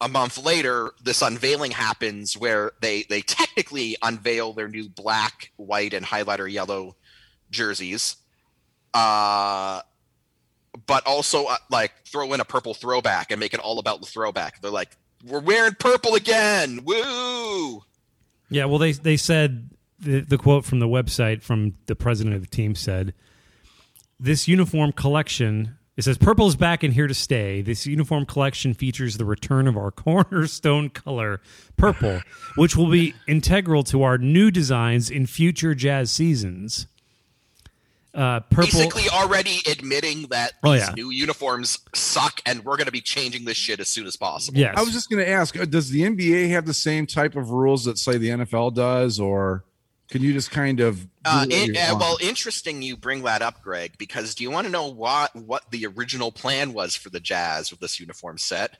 a month later, this unveiling happens where they they technically unveil their new black, white, and highlighter yellow jerseys uh but also uh, like throw in a purple throwback and make it all about the throwback they're like we're wearing purple again woo yeah. Well, they they said the the quote from the website from the president of the team said, "This uniform collection." It says purple is back and here to stay. This uniform collection features the return of our cornerstone color, purple, which will be integral to our new designs in future jazz seasons. uh, purple. Basically, already admitting that Oh, these yeah. new uniforms suck, and we're going to be changing this shit as soon as possible. Yes. I was just going to ask: uh, Does the NBA have the same type of rules that say the NFL does, or can you just kind of? do Uh, in- uh, well, interesting you bring that up, Greg, because do you want to know what what the original plan was for the Jazz with this uniform set?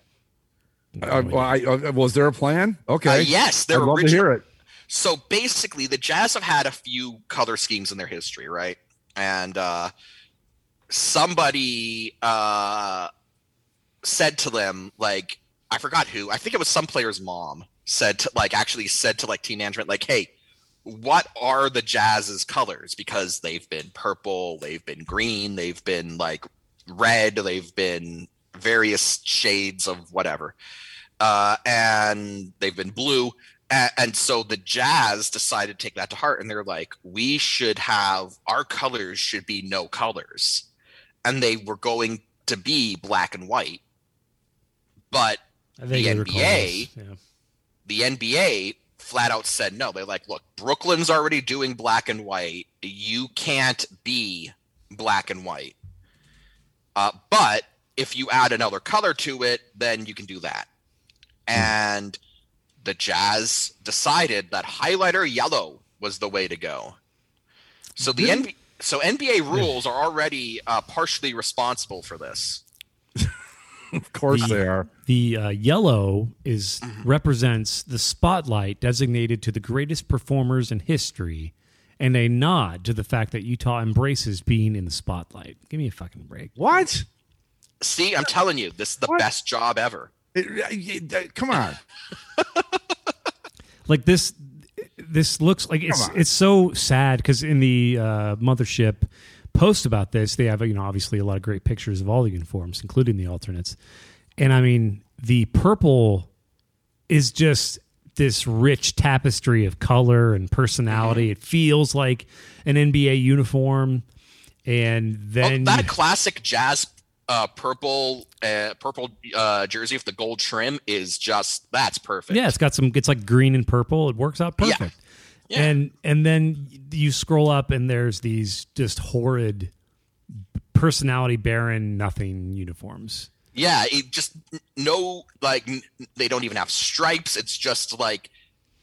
Uh, well, I, uh, was there a plan? Okay, Uh, yes, their I'd love to hear it. So basically, the Jazz have had a few color schemes in their history, right? And uh, somebody uh, said to them, like, I forgot who. I think it was some player's mom said to, like, actually said to like team management, like, hey, what are the Jazz's colors? Because they've been purple, they've been green, they've been like red, they've been various shades of whatever, uh, and they've been blue. And so the Jazz decided to take that to heart, and they're like, we should have our colors should be no colors, and they were going to be black and white, but the NBA yeah. the NBA flat out said no. They're like, look, Brooklyn's already doing black and white. You can't be black and white. Uh, but if you add another color to it, then you can do that. And the Jazz decided that highlighter yellow was the way to go. So the NBA, so NBA rules are already uh, partially responsible for this. Of course The- they are. The uh, yellow is Mm-hmm. represents the spotlight designated to the greatest performers in history, and a nod to the fact that Utah embraces being in the spotlight. Give me a fucking break. What? See, I'm telling you, this is the What? best job ever. It- it- it- come on. like this this looks like it's it's so sad because in the uh, mothership post about this they have you know obviously a lot of great pictures of all the uniforms including the alternates and i mean the purple is just this rich tapestry of color and personality it feels like an nba uniform and then Well, that classic jazz uh, purple uh, purple uh, jersey with the gold trim is just that's perfect. Yeah, it's got some. It's like green and purple. It works out perfect. Yeah. And and then you scroll up and there's these just horrid, personality barren nothing uniforms. Yeah, it just no like they don't even have stripes. It's just like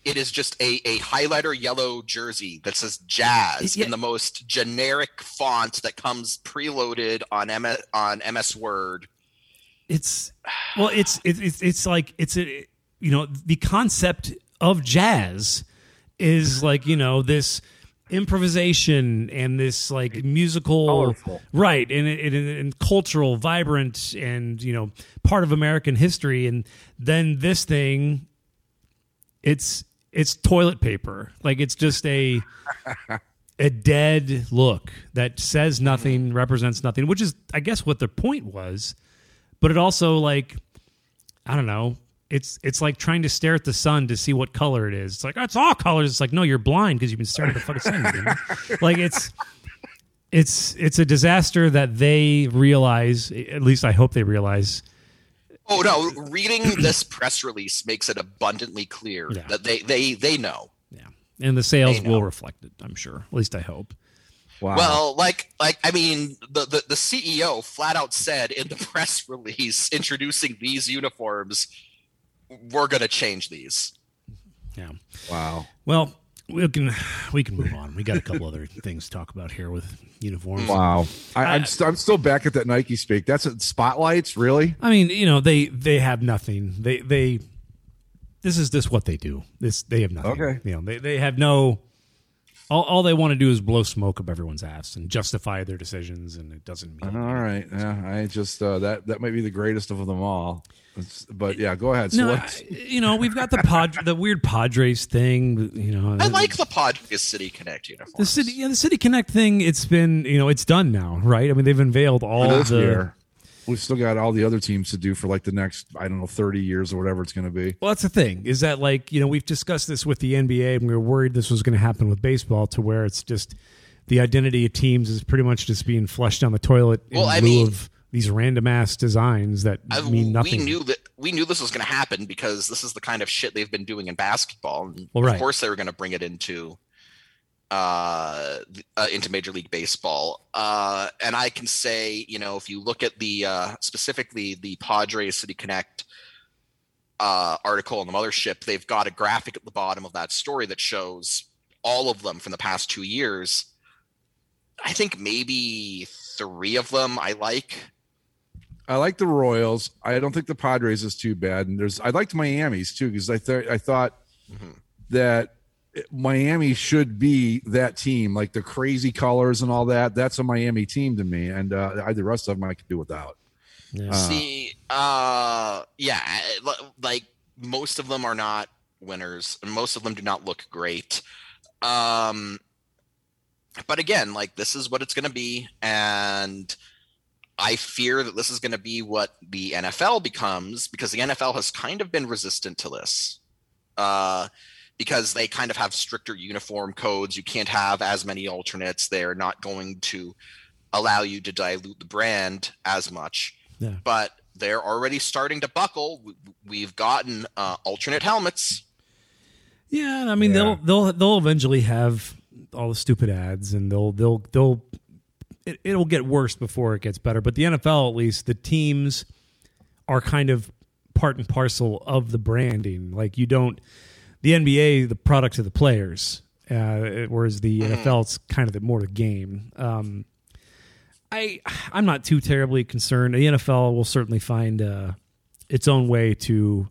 it is just a, a highlighter yellow jersey that says jazz Yeah. in the most generic font that comes preloaded on MS, on MS Word. It's well, it's it's it's, it's like it's a you know the concept of jazz is like you know this improvisation and this like musical Colorful. right and, and, and cultural vibrant and you know part of american history. And then this thing it's it's toilet paper. Like it's just a a dead look that says nothing mm. represents nothing which is i guess what the point was. But it also like i don't know it's it's like trying to stare at the sun to see what color it is it's like it's all colors it's like no you're blind because you've been staring at the fucking sun you know? like it's it's it's a disaster that they realize at least i hope they realize Oh no, reading this press release makes it abundantly clear Yeah. that they they they know. yeah and the sales will reflect it i'm sure at least i hope Wow. Well, like, like I mean, the, the the CEO flat out said in the press release introducing these uniforms, we're going to change these. yeah wow. well we can we can move on we got a couple other things to talk about here with uniforms Wow. I, I'm, st- I'm still back at that Nike speak. That's it. Spotlights, really? I mean, you know, they they have nothing. They they this is just what they do. This they have nothing. Okay. You know, they they have no all, all they want to do is blow smoke up everyone's ass and justify their decisions and it doesn't mean All right. Yeah. I just uh, that that might be the greatest of them all. It's- but yeah, go ahead. So no, I- you know, we've got the pod, the weird Padres thing. You know, I like the Padres City Connect uniform. the city. Yeah, the City Connect thing. It's been, you know, it's done now, right? I mean, they've unveiled all the. year. We've still got all the other teams to do for like the next, I don't know, 30 years or whatever it's going to be. Well, that's the thing is that like you know we've discussed this with the NBA and we were worried this was going to happen with baseball to where it's just the identity of teams is pretty much just being flushed down the toilet in Well, I lieu mean- of these random ass designs that I- mean nothing. We knew that we knew this was going to happen because this is the kind of shit they've been doing in basketball, and Well, right. of course they were going to bring it into uh, uh, into Major League Baseball. Uh, and I can say, you know, if you look at the uh, specifically the Padres City Connect uh, article on the mothership, they've got a graphic at the bottom of that story that shows all of them from the past two years. I think maybe three of them I like. I like the Royals. I don't think the Padres is too bad, and there's I liked Miami's too because I thought I thought that Miami should be that team, like the crazy colors and all that. That's a Miami team to me, and uh, I, the rest of them I could do without. Yeah. See, uh, yeah, like most of them are not winners, and most of them do not look great. Um, but again, like this is what it's going to be, and I fear that this is going to be what the NFL becomes because the NFL has kind of been resistant to this. Uh, because they kind of have stricter uniform codes. You can't have as many alternates. They're not going to allow you to dilute the brand as much. Yeah. But they're already starting to buckle. We- We've gotten uh, alternate helmets. Yeah, and I mean Yeah. they'll they'll they'll eventually have all the stupid ads, and they'll they'll they'll it, it'll get worse before it gets better. But the NFL, at least, the teams are kind of part and parcel of the branding. Like you don't the NBA, the product of the players, uh, whereas the NFL, it's kind of the more the game. Um, I I'm not too terribly concerned. The NFL will certainly find uh, its own way to.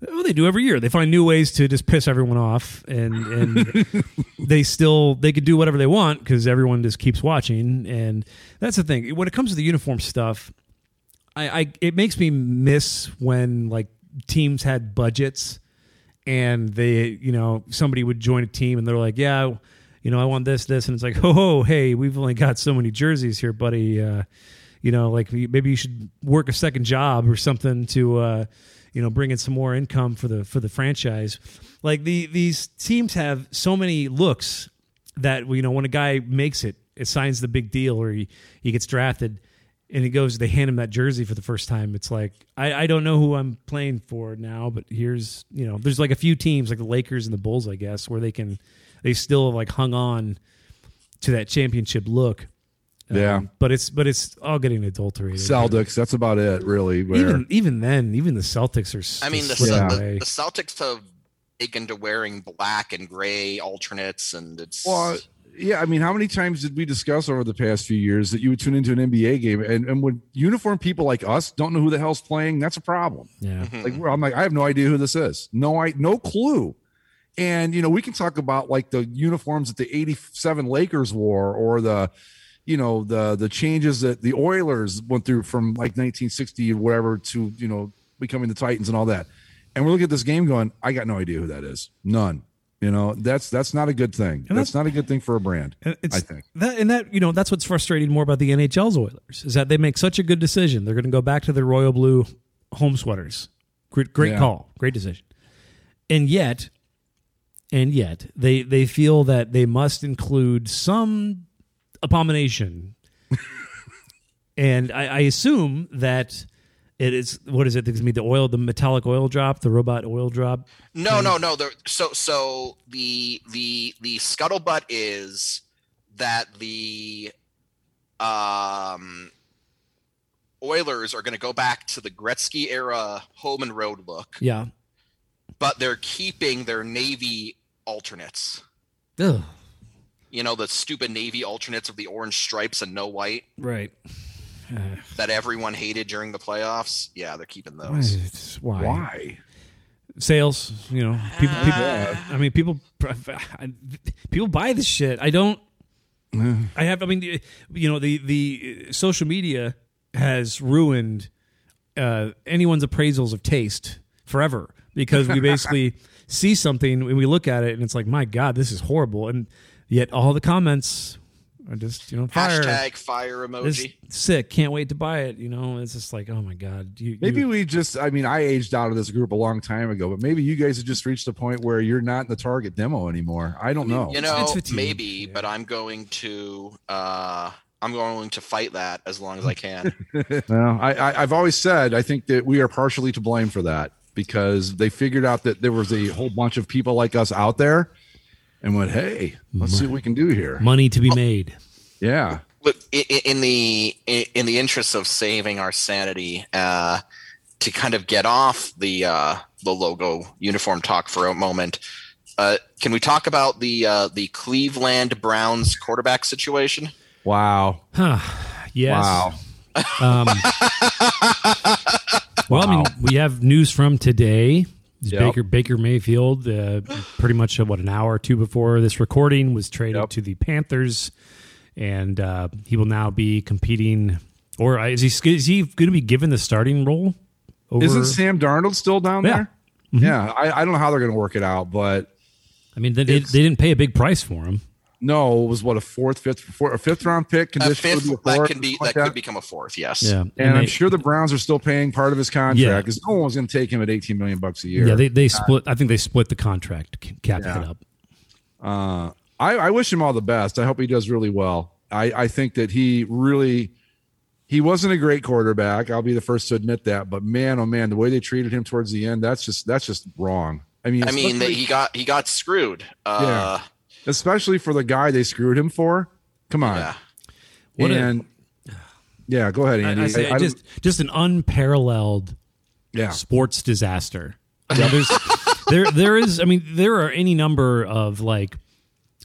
Well, they do every year. They find new ways to just piss everyone off, and and they still they could do whatever they want because everyone just keeps watching. And that's the thing. When it comes to the uniform stuff, I, I it makes me miss when like teams had budgets and they you know somebody would join a team and they're like yeah you know i want this this. And it's like oh hey we've only got so many jerseys here buddy. Uh you know like maybe you should work a second job or something to uh you know bring in some more income for the for the franchise. Like the these teams have so many looks that you know when a guy makes it it signs the big deal or he, he gets drafted and he goes they hand him that jersey for the first time it's like I, I don't know who i'm playing for now but here's you know there's like a few teams like the lakers and the bulls i guess where they can they still like hung on to that championship look Um, Yeah. but it's but it's all getting adulterated Celtics, that's about it, really. Where even even then even the celtics are I mean, the, Yeah. the, the Celtics have taken to wearing black and gray alternates, and it's Well, yeah, I mean, how many times did we discuss over the past few years that you would tune into an NBA game and, and when uniform people like us don't know who the hell's playing, that's a problem. yeah mm-hmm. Like we're- I'm like, I have no idea who this is. No, I no clue. And you know, we can talk about like the uniforms that the '87 Lakers wore, or the, you know, the the changes that the Oilers went through from like 1960 or whatever to you know becoming the Titans and all that. And we're looking at this game going, I got no idea who that is. None. You know, that's that's not a good thing. And That's not a good thing for a brand. It's I think. that and that you know that's what's frustrating more about the NHL's Oilers is that they make such a good decision. They're going to go back to their royal blue home sweaters. Great, great Yeah. call, great decision. And yet, and yet they they feel that they must include some abomination. and I, I assume that it is what is it? It's gonna be the oil, the metallic oil drop, the robot oil drop. no, no, no. There, so, so the the the scuttlebutt is that the um Oilers are going to go back to the Gretzky era home and road look, Yeah. but they're keeping their navy alternates. Ugh. You know the stupid navy alternates of the orange stripes and no white Right. that everyone hated during the playoffs. Yeah, they're keeping Why? those. Why? Why? sales you know people people i mean people people buy this shit i don't i have i mean you know the the social media has ruined uh anyone's appraisals of taste forever because we basically see something and we look at it and it's like my god this is horrible and yet all the comments are just you know fire Hashtag fire this emoji. sick can't wait to buy it you know it's just like oh my god you, Maybe you, we just, I mean, I aged out of this group a long time ago, but maybe you guys have just reached a point where you're not in the target demo anymore. I don't know. You know, it's fatigue. maybe, but I'm going to uh I'm going to fight that as long as I can. Well, I, I, I've always said I think that we are partially to blame for that because they figured out that there was a whole bunch of people like us out there, and went, "Hey, let's see what we can do here." Money to be made. Yeah, Look, i- i- in the in the interest of saving our sanity, uh, to kind of get off the uh, the logo uniform talk for a moment, uh, can we talk about the uh, the Cleveland Browns quarterback situation? wow, Huh. Yes. wow. Um, well, I mean, we have news from today. Yep. Baker Baker Mayfield, uh, pretty much uh, what an hour or two before this recording, was traded Yep. to the Panthers, and uh, he will now be competing. Or uh, is he is he going to be given the starting role? Over, Isn't Sam Darnold still down Yeah. there? Yeah, I, I don't know how they're going to work it out, but I mean, they, they, they didn't pay a big price for him. No, it was what a fourth, fifth, four, a fifth round pick. A Condition fifth that can be that could become a fourth. Yes. Yeah, And I'm sure the Browns are still paying part of his contract Yeah. because no one was going to take him at 18 million bucks a year. Yeah, they they split. I think they split the contract cap Yeah. hit up. Uh, I, I wish him all the best. I hope he does really well. I, I think that he really he wasn't a great quarterback. I'll be the first to admit that. But man, oh man, the way they treated him towards the end, that's just that's just wrong. I mean, I mean, that he got he got screwed. Uh, especially for the guy they screwed him for. Come on. yeah. What a- and yeah, go ahead, Andy. I, I say I- I- just just an unparalleled yeah, sports disaster. Now, there's there there is I mean there are any number of like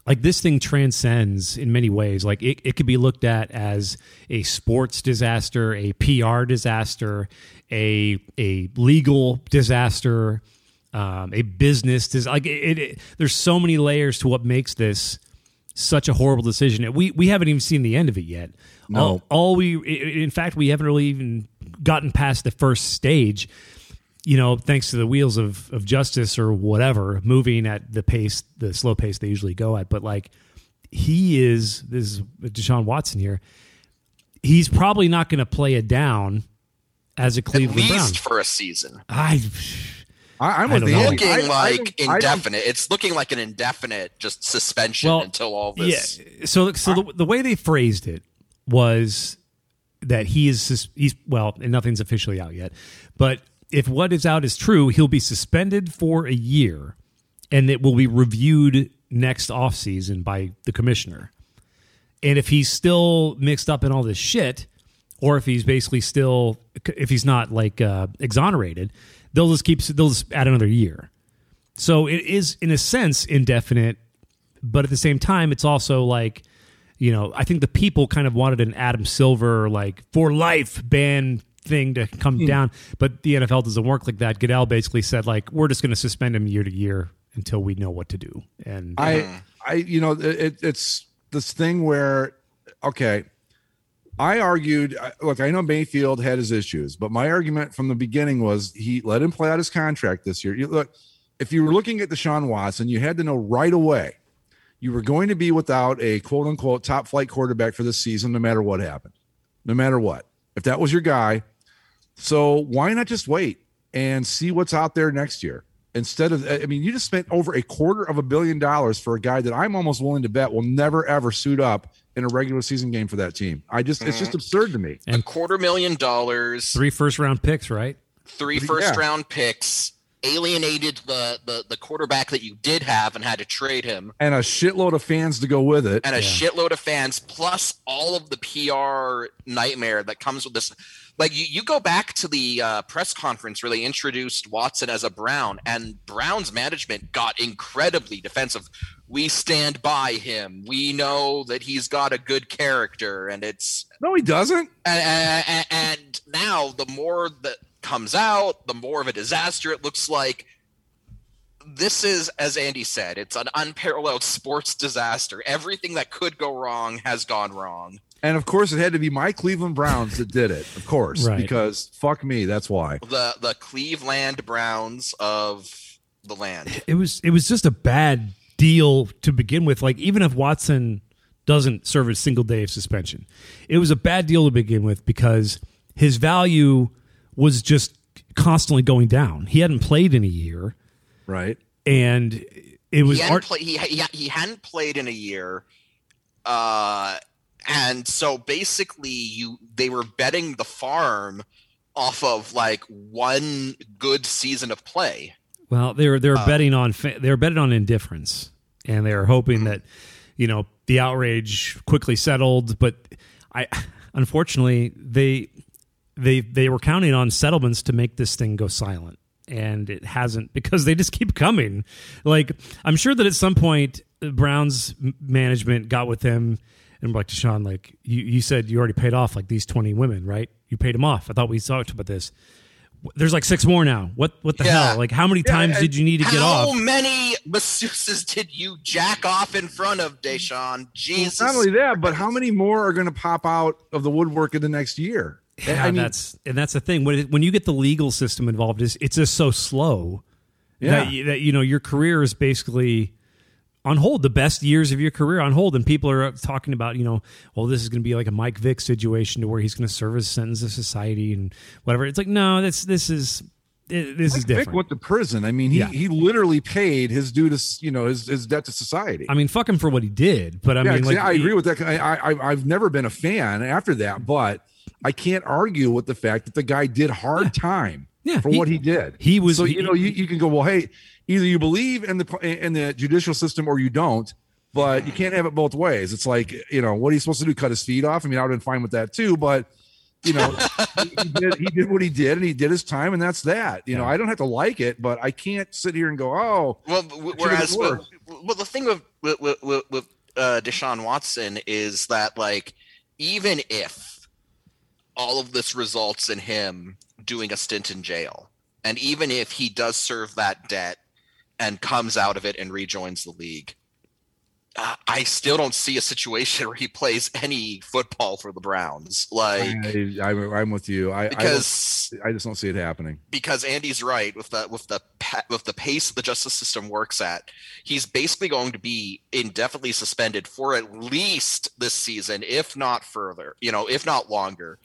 like this thing transcends in many ways. Like it, it could be looked at as a sports disaster, a PR disaster, a a legal disaster, um, a business dis- like it, it, There's so many layers to what makes this such a horrible decision. We we haven't even seen the end of it yet. No. All, all we in fact we haven't really even gotten past the first stage you know, thanks to the wheels of, of justice or whatever, moving at the pace, the slow pace they usually go at. But like, he is, this is Deshaun Watson here. He's probably not going to play it down as a At Cleveland least Brown. for a season. I, I, I'm I with don't know. Looking I- I like don't- I indefinite. It's looking like an indefinite just suspension Well, until all this. yeah. So, so the, the way they phrased it was that he is, he's, well, and nothing's officially out yet, but if what is out is true, he'll be suspended for a year and it will be reviewed next off season by the commissioner. And if he's still mixed up in all this shit, or if he's basically still, if he's not like uh, exonerated, they'll just keep, they'll just add another year. So it is, in a sense, indefinite, but at the same time, it's also like, you know, I think the people kind of wanted an Adam Silver like for life ban thing to come hmm. down, but the NFL doesn't work like that. Goodell basically said like we're just going to suspend him year to year until we know what to do. And I, uh-huh. I, you know, it, it's this thing where, okay, I argued. Look, I know Mayfield had his issues, but my argument from the beginning was he let him play out his contract this year. You look, if you were looking at Deshaun Watson, you had to know right away you were going to be without a quote unquote top flight quarterback for this season, no matter what happened, no matter what. If that was your guy, so why not just wait and see what's out there next year? Instead of, I mean, you just spent over a quarter of a billion dollars for a guy that I'm almost willing to bet will never ever suit up in a regular season game for that team. I just, it's just absurd to me. a quarter million dollars, three first round picks, right? three first Yeah. round picks, alienated the, the the quarterback that you did have and had to trade him, And a shitload of fans to go with it. and a shitload of fans, plus all of the PR nightmare that comes with this. Like you, you go back to the uh, press conference where they introduced Watson as a Brown, and Brown's management got incredibly defensive. We stand by him. We know that he's got a good character, and it's No, he doesn't. and, and, and now the more that comes out, the more of a disaster it looks like. This is, as Andy said, it's an unparalleled sports disaster. Everything that could go wrong has gone wrong. And of course, it had to be my Cleveland Browns that did it, of course, Right. because fuck me, that's why. The the Cleveland Browns of the land. It was it was just a bad deal to begin with. Like even if Watson doesn't serve a single day of suspension, it was a bad deal to begin with because his value was just constantly going down. He hadn't played in a year, Right. and it was He hadn't, art- play, he, he, he hadn't played in a year, uh, and so basically, you they were betting the farm off of like one good season of play. Well, they're they were Uh, betting on they were betting on indifference, and they're hoping that you know the outrage quickly settled. But I, unfortunately, they they they were counting on settlements to make this thing go silent, and it hasn't because they just keep coming. Like I'm sure that at some point, Brown's management got with him and like Deshaun, like you, you said you already paid off like these 20 women, right? You paid them off. I thought we talked about this. There's like six more now. What what the Yeah. hell? Like how many times did you need to get off? How many masseuses did you jack off in front of Deshaun? Jesus. Not only that, but how many more are going to pop out of the woodwork in the next year? Yeah, I mean, that's and that's the thing. When it, when you get the legal system involved, is it's just so slow Yeah. that you, that you know your career is basically on hold. The best years of your career on hold, and people are talking about you know, well, this is going to be like a Mike Vick situation to where he's going to serve his sentence of society and whatever. It's like no, this this is it, this is Mike Vick different. went to prison. I mean, he, Yeah. he literally paid his due to you know his, his debt to society. I mean, fuck him for what he did, but I yeah, mean, like I agree with that. I, I I've never been a fan after that, but I can't argue with the fact that the guy did hard time Yeah, for he- what he did. he was- so he- you know you, you can go well, hey, either you believe in the in the judicial system or you don't. But you can't have it both ways. It's like you know what are you supposed to do? Cut his feet off? I mean, I would have been fine with that too. But you know, he, he did he did what he did, and he did his time, and that's that. You know, I don't have to like it, but I can't sit here and go, oh, Well, w- It should've whereas, well, well, the thing with with, with, with, with uh, Deshaun Watson is that like even if all of this results in him doing a stint in jail, and even if he does serve that debt and comes out of it and rejoins the league. Uh, I still don't see a situation where he plays any football for the Browns. Like I, I'm, I'm with you. I, because I, I just don't see it happening. because Andy's right with the with the with the pace the justice system works at. He's basically going to be indefinitely suspended for at least this season, if not further. You know, if not longer.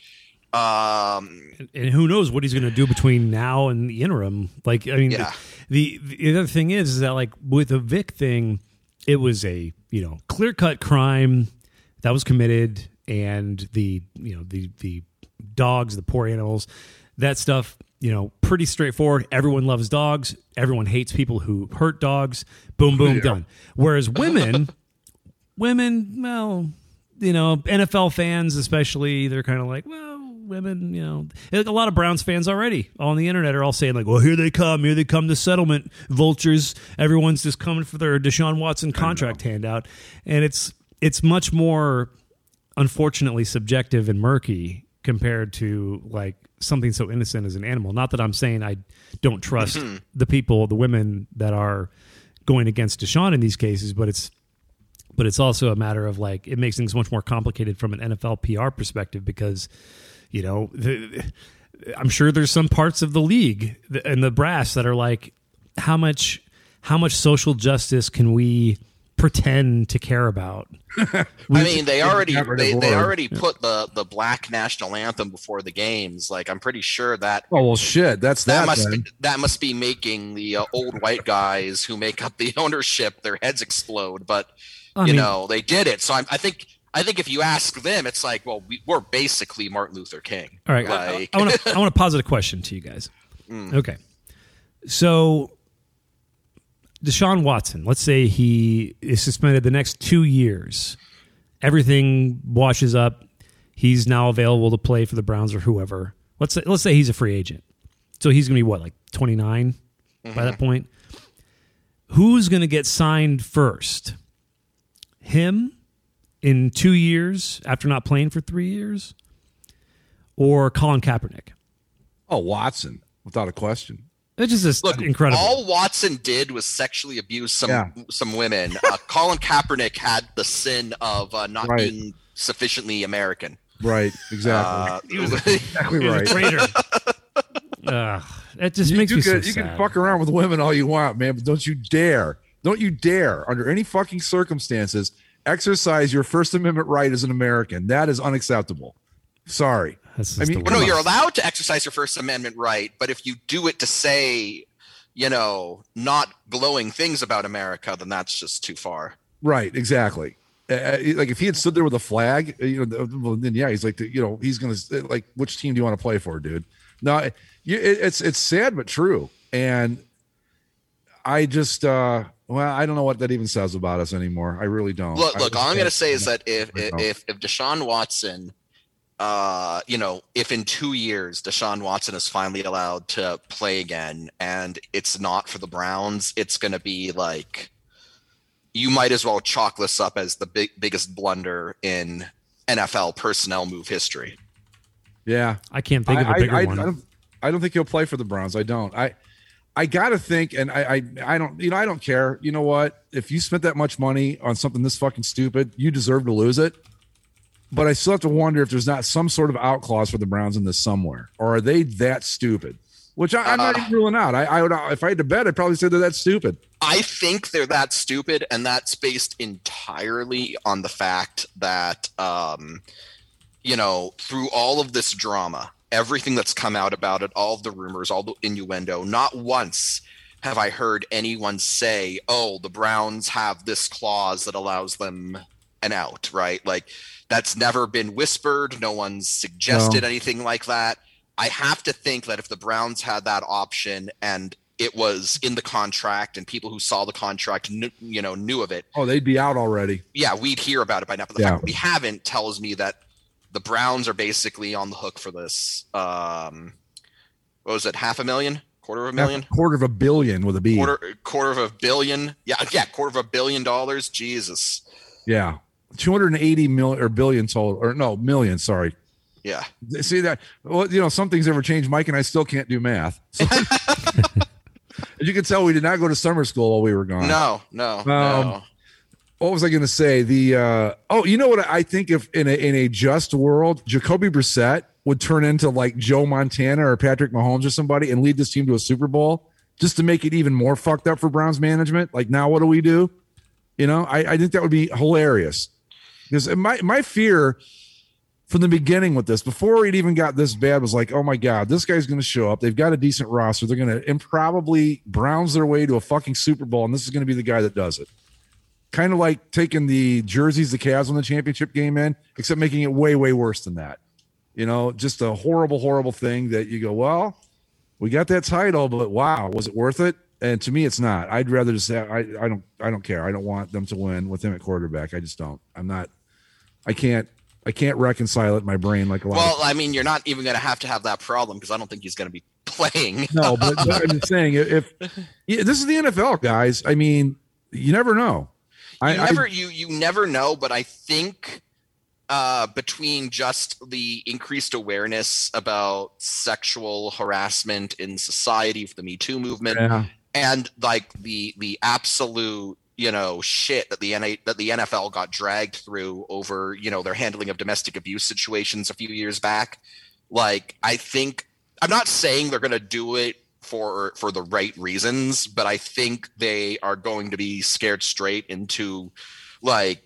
Um, and who knows what he's going to do between now and the interim. Like, I mean, Yeah. the, the other thing is, is that like with the Vick thing, it was a you know clear cut crime that was committed, and the you know the the dogs, the poor animals, that stuff. You know, pretty straightforward. Everyone loves dogs. Everyone hates people who hurt dogs. Boom, boom, done. Whereas women, women, well, you know, NFL fans especially, they're kind of like, well, women, you know, a lot of Browns fans already on the internet are all saying like, well, here they come, here they come, the settlement vultures. Everyone's just coming for their Deshaun Watson contract handout, and it's it's much more unfortunately subjective and murky compared to like something so innocent as an animal. Not that I'm saying I don't trust mm-hmm. the people, the women that are going against Deshaun in these cases, but it's but it's also a matter of like it makes things much more complicated from an NFL PR perspective because you know the, I'm sure there's some parts of the league and the brass that are like how much how much social justice can we pretend to care about I mean, they already they, they Lord. already put the the black national anthem before the games. Like, I'm pretty sure that Oh well, shit. That's that, that. must be, that must be making the uh, old white guys who make up the ownership their heads explode. But I you mean- know, they did it. So I'm, I think I think if you ask them, it's like, well, we, we're basically Martin Luther King. All right, Like, I want to I want to posit a question to you guys. Mm. Okay, so Deshaun Watson, let's say he is suspended the next two years. Everything washes up. He's now available to play for the Browns or whoever. Let's say let's say he's a free agent. So he's going to be what, like twenty by that mm-hmm. point. Who's going to get signed first? Him in two years after not playing for three years, or Colin Kaepernick? Oh, Watson, without a question. It's just this Look, incredible. all Watson did was sexually abuse some Yeah. some women. Uh, Colin Kaepernick had the sin of uh, not Right. being sufficiently American. Right. Exactly. Uh, exactly He was a right. traitor. Ugh, that just You, makes you me can, so you sad. can fuck around with women all you want, man, but don't you dare, don't you dare, under any fucking circumstances, exercise your First Amendment right as an American. That is unacceptable. Sorry. I mean, Well, no, you're allowed to exercise your First Amendment right, but if you do it to say, you know, not glowing things about America, then that's just too far. Right, exactly. Uh, like if he had stood there with a flag, uh, you know, th- well, then yeah, he's like, you know, he's gonna like, which team do you want to play for, dude? No, it, it's it's sad but true, and I just, uh well, I don't know what that even says about us anymore. I really don't. Look, look. just All I'm going to say is that if I if if Deshaun Watson, uh, you know, if in two years Deshaun Watson is finally allowed to play again, and it's not for the Browns, it's going to be like you might as well chalk this up as the big biggest blunder in NFL personnel move history. yeah, I can't think of a I- bigger I, I, one. I don't, I don't think he'll play for the Browns. I don't. I I gotta think, and I, I I don't. You know, I don't care. You know what? If you spent that much money on something this fucking stupid, you deserve to lose it. But I still have to wonder if there's not some sort of out clause for the Browns in this somewhere, or are they that stupid? Which I, I'm not Uh, even ruling out. I, I would, if I had to bet, I'd probably say they're that stupid. I think they're that stupid, and that's based entirely on the fact that, um, you know, through all of this drama, everything that's come out about it, all the rumors, all the innuendo, not once have I heard anyone say, oh, the Browns have this clause that allows them an out, right? Like, that's never been whispered. No one's suggested No. anything like that. I have to think that if the Browns had that option and it was in the contract and people who saw the contract knew, you know knew of it Oh, they'd be out already. yeah we'd hear about it by now but the Yeah. fact that we haven't tells me that the browns are basically on the hook for this um what was it half a million quarter of a million quarter of a billion with a B. quarter quarter of a billion yeah yeah quarter of a billion dollars jesus Yeah, 280 million or billion total, or no million. Sorry. yeah See that? Well, you know, something's ever changed. Mike and I still can't do math. So- As you can tell, we did not go to summer school while we were gone. no no Um, no What was I going to say? The uh, oh, you know what? I think if in a in a just world, Jacoby Brissett would turn into like Joe Montana or Patrick Mahomes or somebody and lead this team to a Super Bowl, just to make it even more fucked up for Browns management. Like now, what do we do? You know, I, I think that would be hilarious because my my fear from the beginning with this, before it even got this bad, was like, oh my god, this guy's going to show up. They've got a decent roster. They're going to improbably Browns their way to a fucking Super Bowl, and this is going to be the guy that does it kind of like taking the jerseys the Cavs won the championship game in, except making it way, way worse than that. You know, just a horrible, horrible thing that you go, well, we got that title, but wow, was it worth it? And to me, it's not. I'd rather just have, I, I don't, I don't care. I don't want them to win with him at quarterback. I just don't. I'm not. I can't. I can't reconcile it in my brain like a lot. well i mean you're not even going to have to have that problem because i don't think he's going to be playing no, but, but I'm just saying if, if yeah, this is the NFL, guys. I mean, you never know. I, you I- never you you never know but i think uh between just the increased awareness about sexual harassment in society for the me too movement yeah. and like the the absolute you know shit that the NA, that the NFL got dragged through over you know their handling of domestic abuse situations a few years back like i think i'm not saying they're going to do it for for the right reasons but i think they are going to be scared straight into like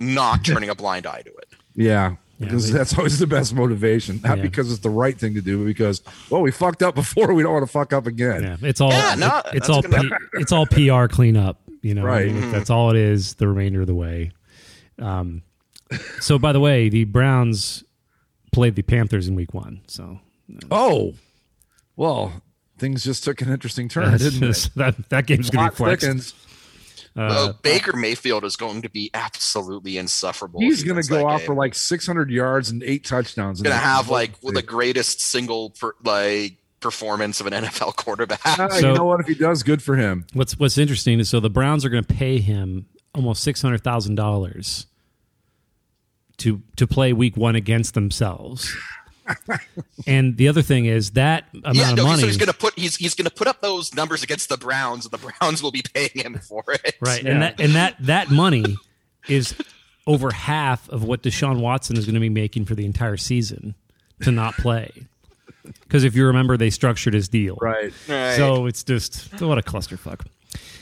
not turning a blind eye to it Yeah, Yeah, because they- that's always the best motivation. Not Yeah. because it's the right thing to do, but because well, we fucked up before. We don't want to fuck up again. Yeah, it's all Yeah, no, it's all P, it's all PR cleanup. You know, Right. I mean, that's all it is. The remainder of the way. Um, so by the way, the Browns played the Panthers in Week One. So Oh, well, things just took an interesting turn, that's didn't just- that that game's gonna be Plot flexed. thickens. Uh, well, Baker Mayfield is going to be absolutely insufferable. He's going to go that off game. for like 600 yards and eight touchdowns. going to have like the greatest single per, like performance of an NFL quarterback. Ah, So- you know what? If he does, good for him. What's What's interesting is so the Browns are going to pay him almost six hundred thousand dollars to to play Week One against themselves. And the other thing is that amount yeah, of money, so he's going to put he's he's going to put up those numbers against the Browns, and the Browns will be paying him for it. right? Yeah. And that and that that money is over half of what Deshaun Watson is going to be making for the entire season to not play. Because if you remember, they structured his deal, Right. Right. So it's just what a clusterfuck.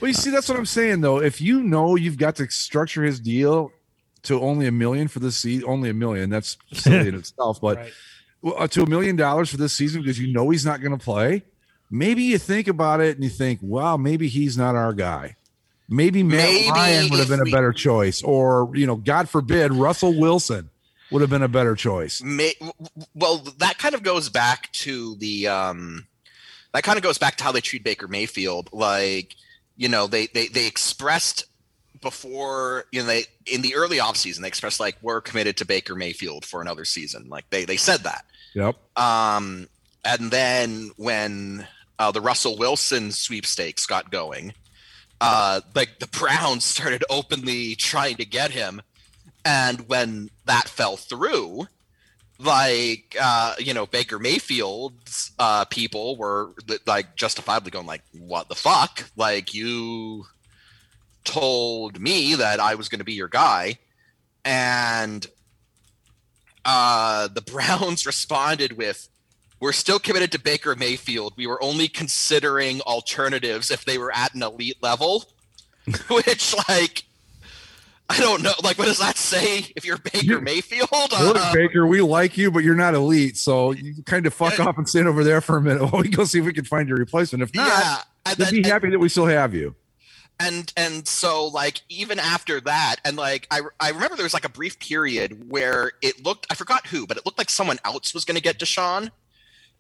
Well, you see, that's what I'm saying, though. If you know you've got to structure his deal to only a million for the season, only a million, that's silly in itself, but well, uh, to a million dollars for this season because you know he's not going to play, maybe you think about it and you think, wow, maybe he's not our guy. Maybe Matt Maybe Ryan would have been a we- better choice, or you know, God forbid, Russell Wilson would have been a better choice. May, well, that kind of goes back to the um, that kind of goes back to how they treat Baker Mayfield. Like you know, they they they expressed before you know they in the early offseason they expressed like we're committed to Baker Mayfield for another season. Like they they said that. Yep. Um, and then when uh, the Russell Wilson sweepstakes got going, uh, like the Browns started openly trying to get him, and when that fell through, like uh, you know Baker Mayfield's uh, people were like justifiably going like, "What the fuck?" Like you told me that I was going to be your guy, and uh, the Browns responded with, "We're still committed to Baker Mayfield. We were only considering alternatives if they were at an elite level." Which, like, I don't know. Like, what does that say? If you're Baker You- Mayfield, Look, Uh, Baker, we like you, but you're not elite. So you kind of fuck off and stand over there for a minute while we go see if we can find your replacement. If not, yeah, and then be happy that we still have you. And and so like even after that and like I, I remember there was like a brief period where it looked i forgot who but it looked like someone else was going to get deshaun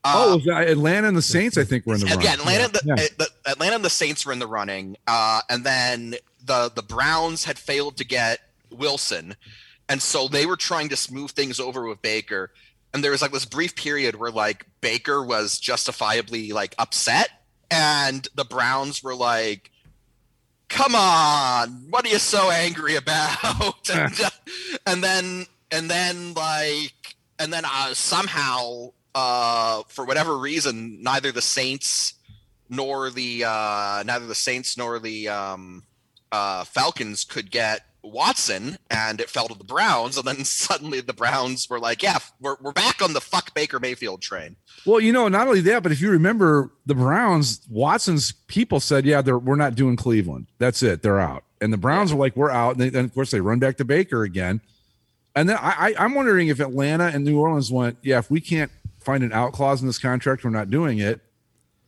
oh, was, uh, Atlanta and the Saints, I think, were in the yeah. Atlanta, and the, Yeah. uh, the Atlanta and the Saints were in the running, uh, and then the the Browns had failed to get Wilson, and so they were trying to smooth things over with Baker. And there was like this brief period where like Baker was justifiably like upset, and the Browns were like, "Come on, what are you so angry about?" and, uh, and then and then like and then uh, somehow uh, for whatever reason, neither the Saints nor the uh, neither the Saints nor the um, uh, Falcons could get Watson, and it fell to the Browns. And then suddenly the Browns were like, "Yeah, we're we're back on the fuck Baker Mayfield train." Well, you know, not only that, but if you remember the Browns, Watson's people said, "Yeah, we're not doing Cleveland. That's it. They're out." And the Browns were like, "We're out." And then, of course, they run back to Baker again. And then I, I'm wondering if Atlanta and New Orleans went, "Yeah, if we can't find an out clause in this contract, we're not doing it."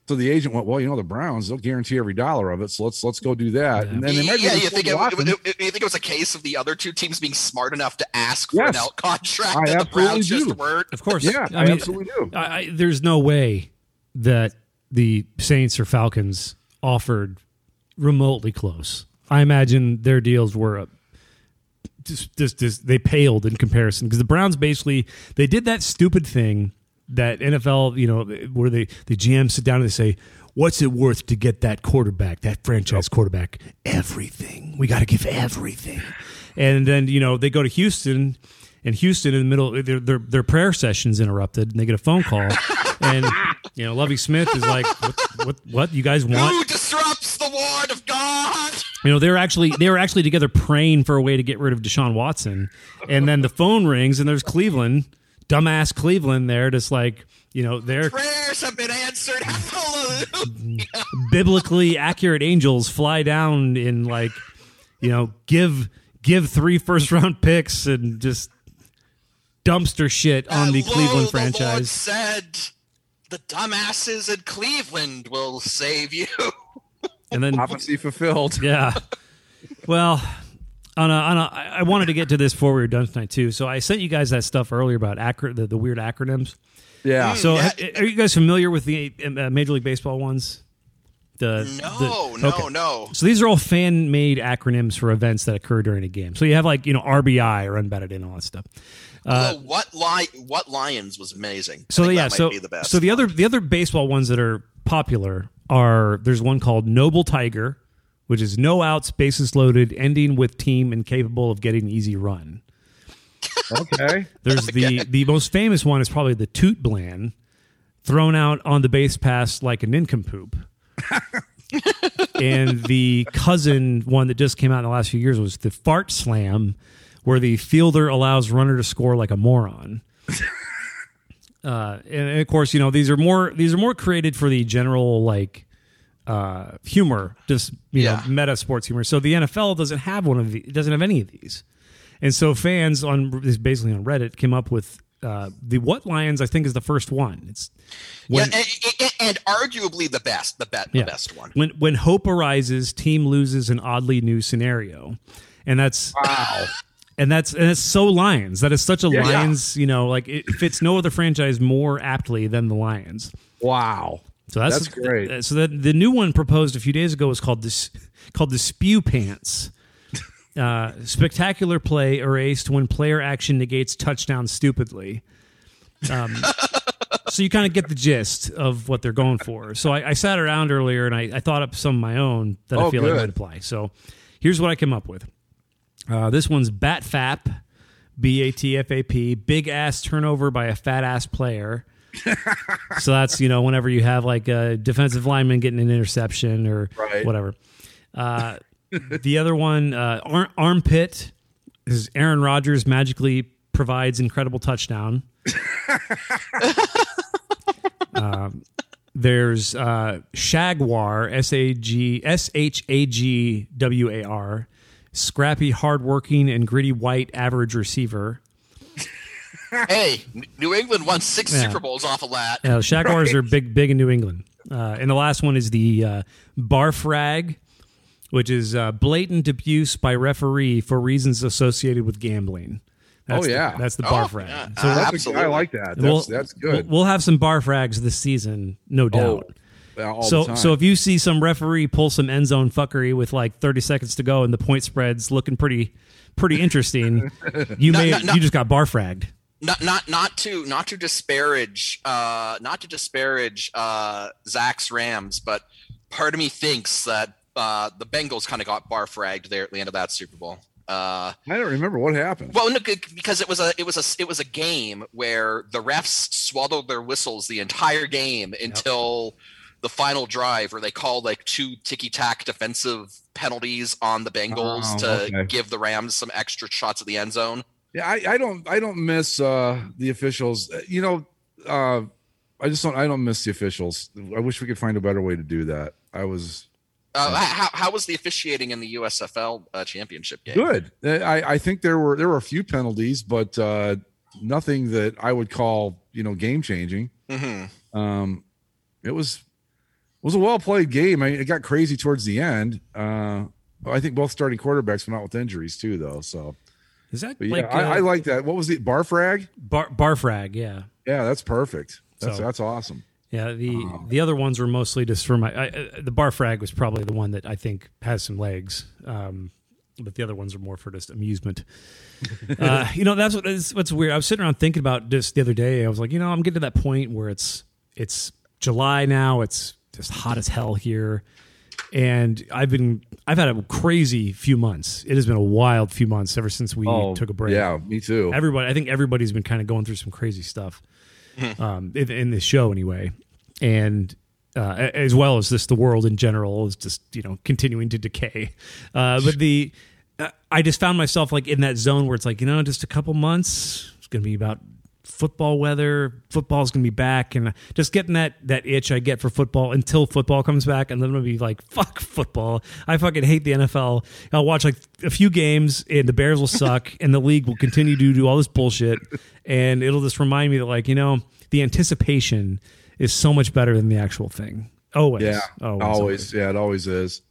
So the agent went, "Well, you know, the Browns they'll guarantee every dollar of it, so let's let's go do that." And then they might yeah, be you think it, it- it- you think it was a case of the other two teams being smart enough to ask for Yes. an out contract I that the absolutely Browns do. just weren't? Of course. Yeah, I absolutely do. I, I, there's no way that the Saints or Falcons offered remotely close. I imagine their deals were just, just, just they paled in comparison because the Browns basically they did that stupid thing that NFL, you know, where they the GM sit down and they say, "What's it worth to get that quarterback, that franchise quarterback? Everything. We got to give everything." And then you know they go to Houston, and Houston in the middle, their their, their prayer sessions interrupted, and they get a phone call, and you know Lovie Smith is like, "What? What? what you guys want?" Who disrupts the ward of God? You know, they were actually they were actually together praying for a way to get rid of Deshaun Watson, and then the phone rings and there's Cleveland, dumbass Cleveland there, just like you know they're Prayers have been answered. Hallelujah. biblically accurate angels fly down in like you know give give three first round picks and just dumpster shit on the Lo, Cleveland The Lord franchise. said, "The dumbasses in Cleveland will save you." And then Prophecy fulfilled. Yeah. Well, on a, on a, I I wanted to get to this before we were done tonight too. So I sent you guys that stuff earlier about acro- the, the weird acronyms. Yeah. Mm, so Yeah. ha- are you guys familiar with the um, uh, Major League Baseball ones? The No, the- no, okay. no. So these are all fan made acronyms for events that occur during a game. So you have like you know RBI or unbatted in all that stuff. Although what li- what Lions was amazing. I So think yeah, that might so be the best. so the other the other baseball ones that are popular are there's one called Noble Tiger, which is no outs, bases loaded, ending with team incapable of getting an easy run. Okay. There's the the most famous one is probably the TOOTBLAN, thrown out on the base pass like a nincompoop. and the cousin one that just came out in the last few years was the Fart Slam, where the fielder allows runner to score like a moron. Uh, and, and of course, you know these are more these are more created for the general like uh, humor, just you Yeah. know meta sports humor. So the NFL doesn't have one of the doesn't have any of these, and so fans on basically on Reddit came up with uh, the what Lions I think is the first one. It's when, yeah, and, and- arguably the best, the, bet, the best one. when when hope arises, team loses an oddly new scenario, and that's Wow. and that's and it's so Lions. That is such a Yeah. Lions. You know, like it fits no other franchise more aptly than the Lions. Wow. So that's, That's great. uh, So the the new one proposed a few days ago was called this called the Spew Pants. Uh, spectacular play erased when player action negates touchdown stupidly. Um, so you kind of get the gist of what they're going for. So I, I sat around earlier and I, I thought up some of my own that I Oh, feel like good. might apply. So here's what I came up with. Uh, this one's BATFAP, B A T F A P, big ass turnover by a fat ass player. so that's you know whenever you have like a defensive lineman getting an interception or Right. whatever. Uh, the other one, uh, ar- armpit, is Aaron Rodgers magically provides incredible touchdown. um, there's uh, Shagwar, S A G S H A G W A R, scrappy, hardworking, and gritty white average receiver. Hey, New England won six Yeah. Super Bowls off of that. Yeah, the Jaguars are big, big in New England. Uh, and the last one is the uh, Barfrag, which is uh, blatant abuse by referee for reasons associated with gambling. That's Oh, the- yeah. that's the Oh, Barfrag. yeah. So That's Absolutely. I like that. That's, we'll- that's good. We'll, we'll have some bar frags this season, no doubt. Oh, so so if you see some referee pull some end zone fuckery with like 30 seconds to go and the point spread's looking pretty pretty interesting, you may no, no. you just got bar fragged. Not not not to not to disparage uh not to disparage uh Zach's Rams, but part of me thinks that uh the Bengals kind of got bar fragged there at the end of that Super Bowl. Uh I don't remember what happened. well, no, because it was a it was a it was a game where the refs swallowed their whistles the entire game until the final drive, where they called like two ticky tack defensive penalties on the Bengals Oh, to okay. give the Rams some extra shots at the end zone. Yeah, I, I don't I don't miss uh the officials. Uh, You know, uh I just don't I don't miss the officials. I wish we could find a better way to do that. I was Uh, how, how was the officiating in the USFL uh, championship game? good. Uh, I, I think there were there were a few penalties, but uh nothing that I would call, you know, game changing. hmm Um it was it was a well played game. I mean, it got crazy towards the end. Uh I think both starting quarterbacks went out with injuries too, though. So, Is that but yeah, like I, uh, I like that. What was it? bar frag? bar bar frag? Yeah. Yeah, that's perfect. That's So- that's awesome. Yeah, the the other ones were mostly just for my. I, uh, the bar frag was probably the one that I think has some legs, um, but the other ones are more for just amusement. uh, you know, that's what that's what's weird. I was sitting around thinking about this the other day. I was like, you know, I'm getting to that point where it's it's July now. It's just hot as hell here, and I've been I've had a crazy few months. It has been a wild few months ever since we took a break. Oh, Yeah, me too. Everybody, I think everybody's been kind of going through some crazy stuff um, in, in this show anyway, and uh, as well as just the world in general is just you know continuing to decay. Uh, but the uh, I just found myself like in that zone where it's like you know just a couple months it's going to be about football weather football's going to be back and just getting that that itch i get for football until football comes back and then i'm going to be like fuck football. I fucking hate the nfl i'll watch like a few games and the bears will suck and the league will continue to do all this bullshit and it'll just remind me that like you know the anticipation is so much better than the actual thing. Always. Yeah, always, always, Yeah, it always is.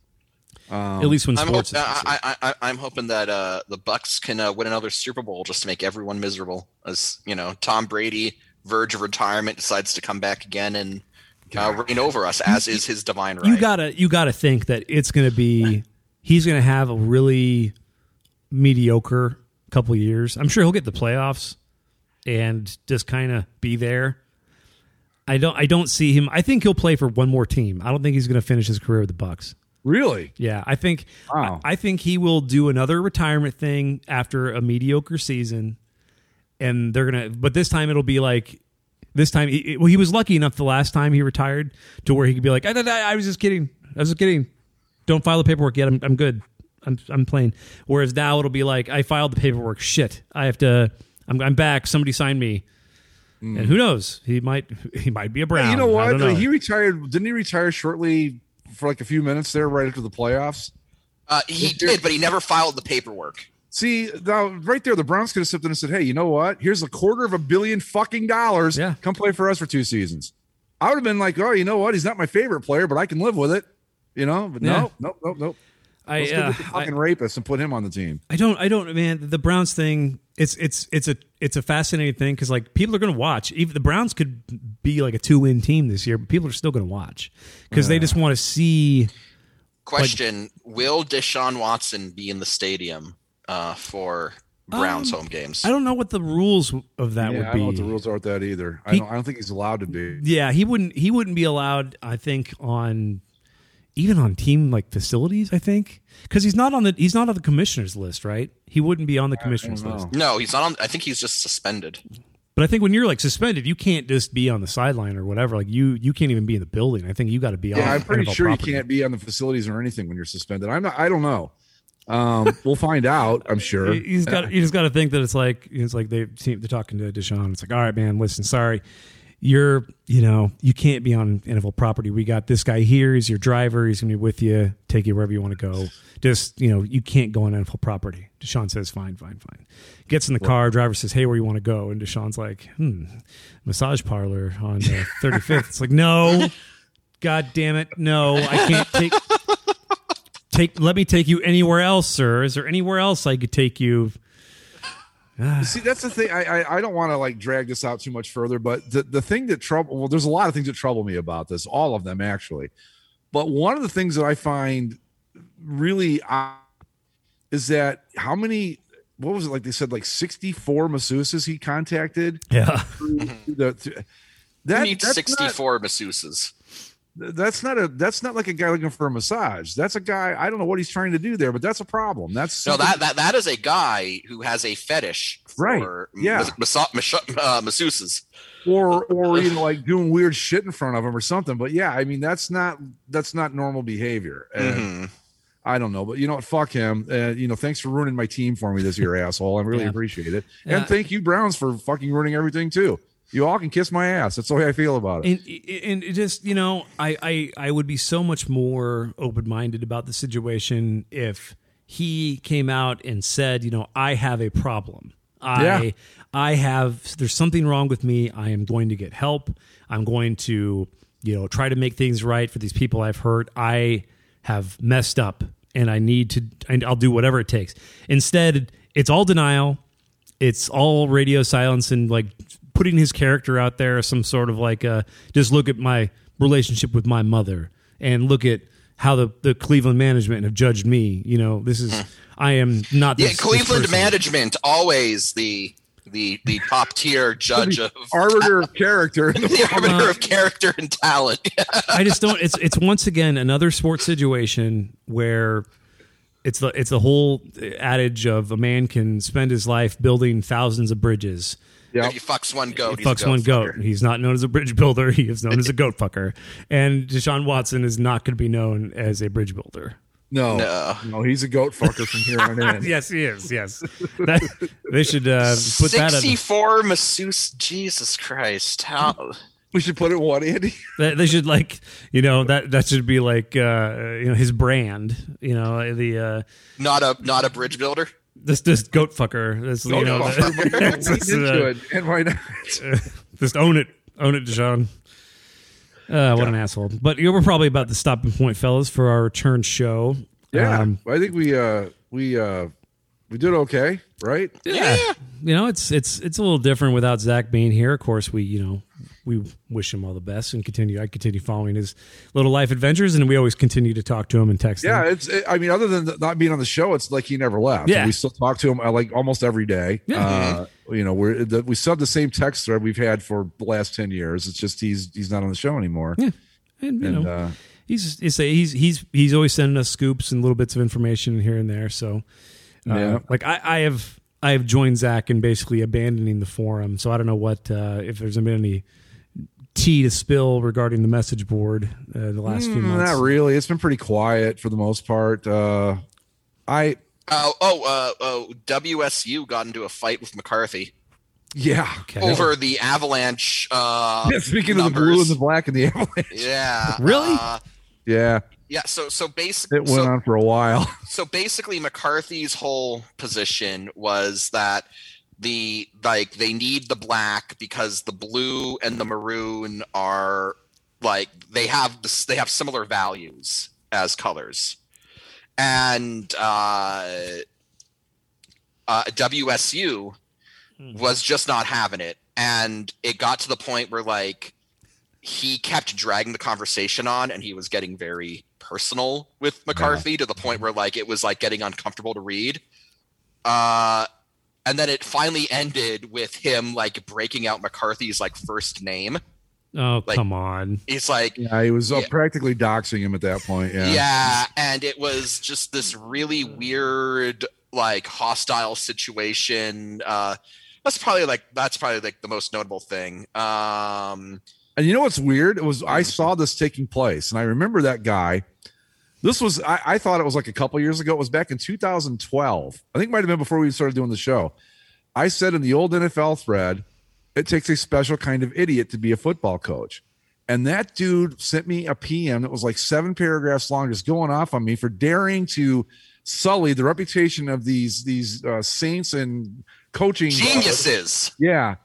At least when I'm, sports hope, is I, I, I, I'm hoping that uh, the Bucs can uh, win another Super Bowl just to make everyone miserable. As you know, Tom Brady, verge of retirement, decides to come back again and uh, reign over us, as is his divine right. you gotta you gotta think that it's gonna be he's gonna have a really mediocre couple years. I'm sure he'll get the playoffs and just kind of be there. I don't I don't see him. I think he'll play for one more team. I don't think he's gonna finish his career with the Bucs. Really? Yeah, I think Wow. I, I think he will do another retirement thing after a mediocre season, and they're gonna. But this time it'll be like this time. He, well, he was lucky enough the last time he retired to where he could be like, I, I, I was just kidding. I was just kidding. Don't file the paperwork yet. I'm I'm good. I'm I'm playing. Whereas now it'll be like I filed the paperwork. Shit, I have to. I'm I'm back. Somebody signed me. And hmm. who knows? He might he might be a Brown. Hey, you know what? know. He retired. Didn't he retire shortly for like a few minutes there, right after the playoffs? uh, he did, but he never filed the paperwork. See, now right there, the Browns could have stepped in and said, "Hey, you know what? Here's a quarter of a billion fucking dollars. Yeah. come play for us for two seasons." I would have been like, "Oh, you know what? He's not my favorite player, but I can live with it." You know, but Yeah. no, nope, nope, nope. I Let's uh, get the I, fucking rapist and put him on the team. I don't I don't man the Browns thing it's it's it's a it's a fascinating thing because like people are going to watch even the Browns could be like a two win team this year but people are still going to watch because they just want to see Question: Will Deshaun Watson be in the stadium uh, for Browns home games? Um, I don't know what the rules of that yeah, would I be don't know what the rules are with that either. I don't. I don't think he's allowed to be. Yeah, he wouldn't. He wouldn't be allowed. I think on even on team like facilities. I think because he's not on the he's not on the commissioners list, right? He wouldn't be on the commissioners list. No, he's not on. I think he's just suspended. But I think when you're like suspended, you can't just be on the sideline or whatever. Like you, you can't even be in the building. I think you got to be. Yeah, on I'm pretty NFL sure property. you can't be on the facilities or anything when you're suspended. I'm not. I don't know. Um, we'll find out. I'm sure. You- You just got you just got to think that it's like it's like they they're talking to Deshaun. It's like, all right, man, listen, sorry, you're you know you can't be on NFL property. We got this guy here. He's your driver. He's gonna be with you, take you wherever you want to go. Just you know, you can't go on NFL property. Deshaun says, fine, fine, fine. Gets in the car. Driver says, hey, where you want to go? And Deshaun's like, hmm, massage parlor on the 35th. It's like, no, god damn it, no, I can't take. Take, let me take you anywhere else, sir. Is there anywhere else I could take you? See, that's the thing. I I, I don't want to like drag this out too much further, but the the thing that trouble well, there's a lot of things that trouble me about this. All of them actually, but one of the things that I find really odd is that how many what was it like they said like 64 masseuses he contacted Yeah. through the through- Who that needs that's not- 64 masseuses? That's not a that's not like a guy looking for a massage. That's a guy. I don't know what he's trying to do there, but that's a problem. That's No, that, that that is a guy who has a fetish Right, for yeah. mas- mas- uh, masseuses. or or you know like doing weird shit in front of him or something. But yeah, I mean that's not that's not normal behavior. And Mhm. I don't know, but you know what? Fuck him. Uh, you know, thanks for ruining my team for me this year, asshole. I really Yeah. appreciate it. Yeah. And thank you, Browns, for fucking ruining everything too. You all can kiss my ass. That's the way I feel about it. and and it just you know I, I I would be so much more open minded about the situation if he came out and said you know I have a problem I Yeah. I have there's something wrong with me I am going to get help I'm going to you know try to make things right for these people I've hurt I have messed up and I need to and I'll do whatever it takes instead it's all denial it's all radio silence and like putting his character out there as some sort of like uh just look at my relationship with my mother and look at how the, the Cleveland management have judged me. You know, this is I am not Yeah, this, this Cleveland management always the the the top tier judge of Arbiter of character. the arbiter of character and talent. I just don't. It's it's once again another sports situation where it's the it's the whole adage of a man can spend his life building thousands of bridges. Yep. He fucks one goat, He he's a fucks one goat. fucker. He's not known as a bridge builder. He is known as a goat fucker. And Deshaun Watson is not going to be known as a bridge builder. No, No. no, he's a goat fucker from here on in. Yes, he is. Yes, that, they should uh, put that. On, Sixty-four masseuse. Jesus Christ! How? We should put it what, Andy? that- they should like you know that that should be like uh, you know his brand. You know the uh, Not a not a bridge builder. This this goat fucker. This you know Lean this, into uh, it. And why not? just own it, own it, Deshaun. Uh, what an asshole! But you know, we're probably about the stopping point, fellas, for our return show. Yeah, Um, I think we uh we uh we did okay, right? yeah. You know, it's it's it's a little different without Zach being here. Of course, we you know we wish him all the best and continue. I continue following his little life adventures, and we always continue to talk to him and text Yeah, him. it's. It, I mean, other than not being on the show, it's like he never left. Yeah. we still talk to him uh, like almost every day. Yeah. Uh, you know, we're the, we still have the same text thread we've had for the last ten years. It's just he's he's not on the show anymore. Yeah. And you And, know, uh, he's he's he's he's he's always sending us scoops and little bits of information here and there. So, uh, Yeah. like I, I have I have joined Zach in basically abandoning the forum. So I don't know what uh, if there's been any tea to spill regarding the message board uh, the last few Mm, months. Not really. It's been pretty quiet for the most part. Uh, I Oh, oh, uh, oh, WSU got into a fight with McCarthy yeah. Okay. over the Avalanche. Uh, Yeah, speaking of the blue and the black and the avalanche. yeah, Really? uh, Yeah, yeah. So, so basically, it went so, on for a while. so basically, McCarthy's whole position was that the like they need the black because the blue and the maroon are like they have this, they have similar values as colors. And uh, uh, WSU was just not having it, and it got to the point where like he kept dragging the conversation on, and he was getting very personal with McCarthy to the point where like it was like getting uncomfortable to read. Uh, and then it finally ended with him like breaking out McCarthy's like first name. Oh, Like- come on. It's like Yeah, he was uh, Yeah. practically doxing him at that point. Yeah. yeah. and it was just this really weird like hostile situation uh that's probably like that's probably like the most notable thing um And you know what's weird? It was Mm-hmm. I saw this taking place, and I remember that guy. This was I, I thought it was like a couple years ago. It was back in 2012. I think it might have been before we started doing the show. I said in the old NFL thread, it takes a special kind of idiot to be a football coach. And that dude sent me a PM that was like seven paragraphs long, just going off on me for daring to sully the reputation of these these uh, saints and coaching geniuses yeah.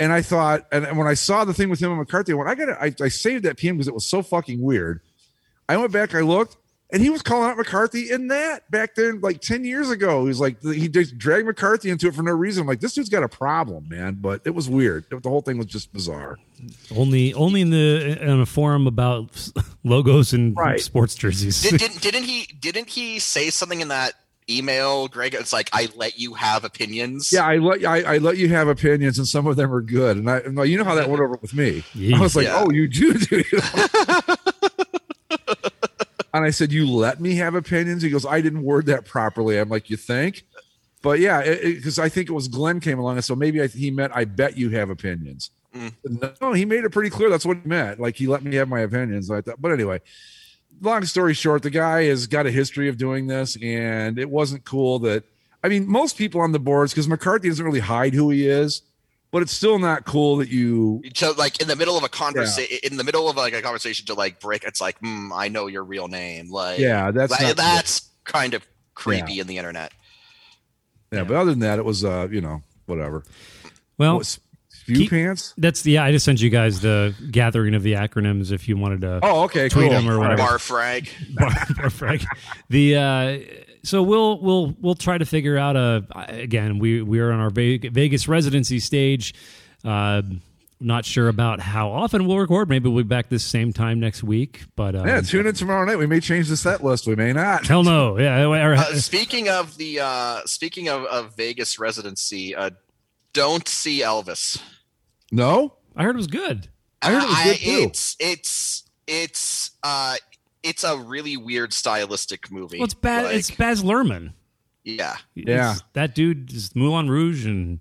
And I thought, and when I saw the thing with him and McCarthy, I went, I got to, I, I saved that PM because it was so fucking weird. I went back, I looked, and he was calling out McCarthy in that back then, like 10 years ago. He was like, he just dragged McCarthy into it for no reason. I'm like, this dude's got a problem, man. But it was weird. The whole thing was just bizarre. Only only in the in a forum about logos and Right. sports jerseys. Did, didn't didn't he didn't he say something in that email greg it's like i let you have opinions Yeah, I let I, I let you have opinions, and some of them are good. And I, and you know how that went over with me. I was like, Yeah. "Oh, you do, do you?" and I said, "You let me have opinions." He goes, "I didn't word that properly." I'm like, "You think?" But yeah, because I think it was Glenn came along, and so maybe I, he meant, "I bet you have opinions." Mm. No, oh, he made it pretty clear that's what he meant. Like he let me have my opinions. I thought, but anyway, long story short, the guy has got a history of doing this, and it wasn't cool that. I mean, most people on the boards because McCarthy doesn't really hide who he is, but it's still not cool that you. to like in the middle of a conversation in the middle of like a conversation to like break it's like hmm, i know your real name like Yeah, that's that- not- that's kind of creepy in the internet Yeah, but other than that, it was uh, you know, whatever. well, What, spew keep- pants. that's the yeah. I just sent you guys the gathering of the acronyms if you wanted to. Oh, okay, tweet cool. them or whatever. bar frag bar, bar frag. The uh, so we'll we'll we'll try to figure out a again we we are on our Vegas residency stage. Uh, not sure about how often we'll record. Maybe we'll be back this same time next week. But uh, Yeah, tune in tomorrow night. We may change the set list. We may not. hell no. Yeah. uh, speaking of the uh speaking of, of vegas residency uh don't see elvis No, I heard it was good. I heard it was good too. it's it's it's uh it's a really weird stylistic movie Well, it's bad. Like, it's Baz Luhrmann. yeah Yeah. It's- that dude is Moulin Rouge and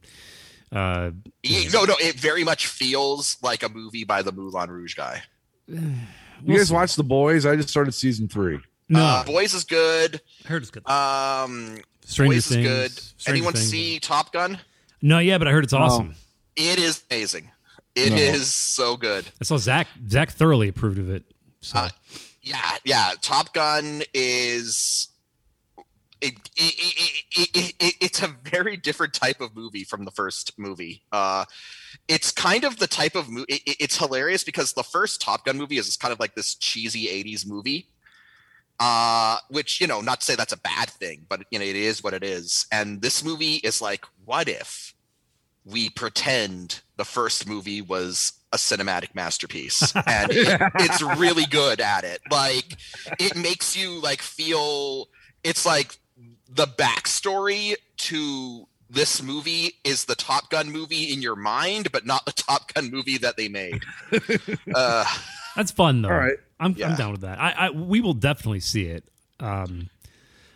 uh, Yeah, no no it very much feels like a movie by the moulin rouge guy You guys watch The Boys? I just started season three. no. uh, boys is good I heard it's good. um Stranger boys Things. is good Stranger anyone Things. see top gun No, yeah, but I heard it's awesome. it is amazing It is No. so good I saw Zach. Zach thoroughly approved of it. So Uh, yeah yeah. Top gun is it, it, it, it, it, it, it's a very different type of movie from the first movie. Uh it's kind of the type of movie it, it- it's hilarious because the first top gun movie is kind of like this cheesy 80s movie. Uh which you know not to say that's a bad thing but you know it is what it is. And this movie is like what if we pretend the first movie was a cinematic masterpiece and it- it's really good at it like it makes you like feel it's like the backstory to this movie is the top gun movie in your mind but not the top gun movie that they made uh that's fun though. All right. I'm Yeah. I'm down with that. I, I we will definitely see it. Um,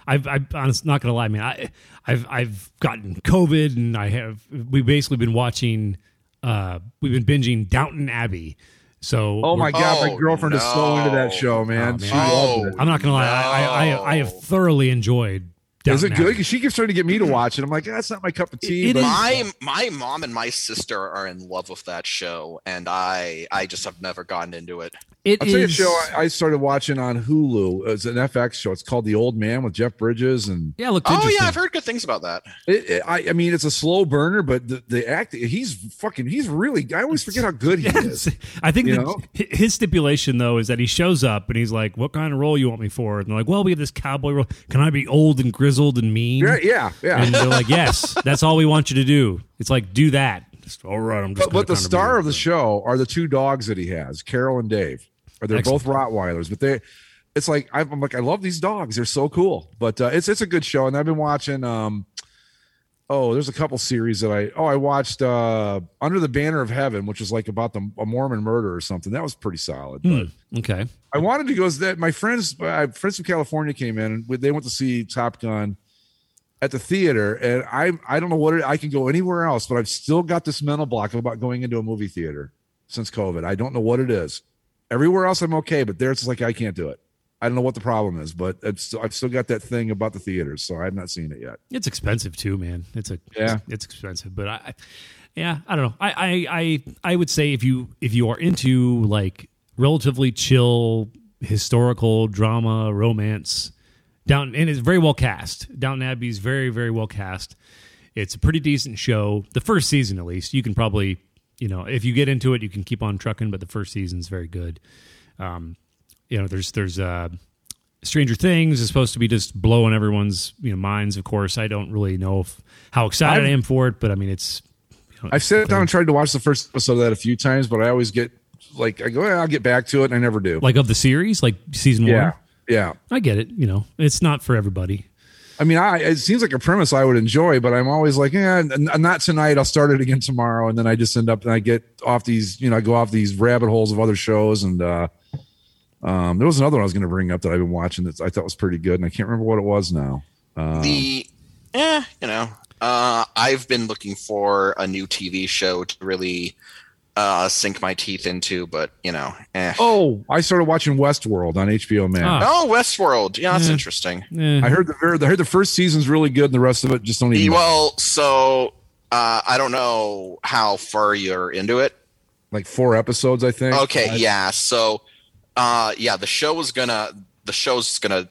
I've I'm honest, not gonna lie, man. I I've I've gotten COVID and I have we've basically been watching. Uh, we've been binging Downton Abbey. So Oh my god, my Oh, girlfriend is so into that show, man. Oh, she man. loved it. I'm not gonna lie. I, I I I have thoroughly enjoyed Is it good? Abbey. 'Cause she keeps trying to get me to watch it. I'm like, that's not my cup of tea. It but- is. my my mom and my sister are in love with that show, and I I just have never gotten into it. It I'll tell you a show I, I started watching on Hulu. It's an FX show. It's called The Old Man with Jeff Bridges, and yeah, look. Oh yeah, I've heard good things about that. it, it- I, I mean, it's a slow burner, but the, the act, he's fucking, he's really. I always forget how good he is. I think You that know? his stipulation though is that he shows up and he's like, "What kind of role you want me for?" And they're like, "Well, we have this cowboy role. Can I be old and grizzled and mean?" Yeah, yeah, yeah. And they're like, "Yes, that's all we want you to do." It's like, do that. Just, all right, I'm just. But, but the gonna kinda be star of the show are the two dogs that he has, Carol and Dave. Or they're Excellent. both Rottweilers, but they. It's like I'm like I love these dogs. They're so cool. But uh, it's it's a good show, and I've been watching. um Oh, there's a couple series that I oh I watched uh Under the Banner of Heaven, which is like about the a Mormon murder or something. That was pretty solid. But Hmm, okay. I wanted to go. That my friends, uh, friends from California came in and they went to see Top Gun at the theater, and I I don't know what it, I can go anywhere else, but I've still got this mental block about going into a movie theater since COVID. I don't know what it is. Everywhere else I'm okay, but there it's like I can't do it. I don't know what the problem is, but it's, I've still got that thing about the theaters, so I've not seen it yet. It's expensive too, man. It's a Yeah. It's, it's expensive, but I, yeah, I don't know. I, I I I would say if you if you are into like relatively chill historical drama romance, down and it's very well cast. Downton Abbey is very very well cast. It's a pretty decent show. The first season, at least, you can probably you know if you get into it, you can keep on trucking. But the first season's very good. Um, you know, there's there's uh Stranger Things is supposed to be just blowing everyone's you know minds. Of course, I don't really know if, how excited i I've- am for it, but I mean, it's. You know, I've sat down and tried to watch the first episode of that a few times, but I always get like I go, "Eh, I'll get back to it, and I never do. like of the series, like season yeah, one. yeah. I get it. You know, it's not for everybody. I mean, I it seems like a premise I would enjoy, but I'm always like, yeah, not tonight. I'll start it again tomorrow, and then I just end up and I get off these, you know, I go off these rabbit holes of other shows, and uh, um, there was another one I was going to bring up that I've been watching that I thought was pretty good, and I can't remember what it was now. Uh, the eh, you know, uh, I've been looking for a new TV show to really uh, sink my teeth into, but you know, eh. oh, I started watching Westworld on HBO Max. Ah. Oh, Westworld. Yeah, that's Yeah. interesting. Eh, I heard the I heard the first season's really good, and the rest of it just don't even Well, so uh, I don't know how far you're into it. like four episodes, I think. Okay, I- yeah. So, uh, yeah, the show is gonna the show's gonna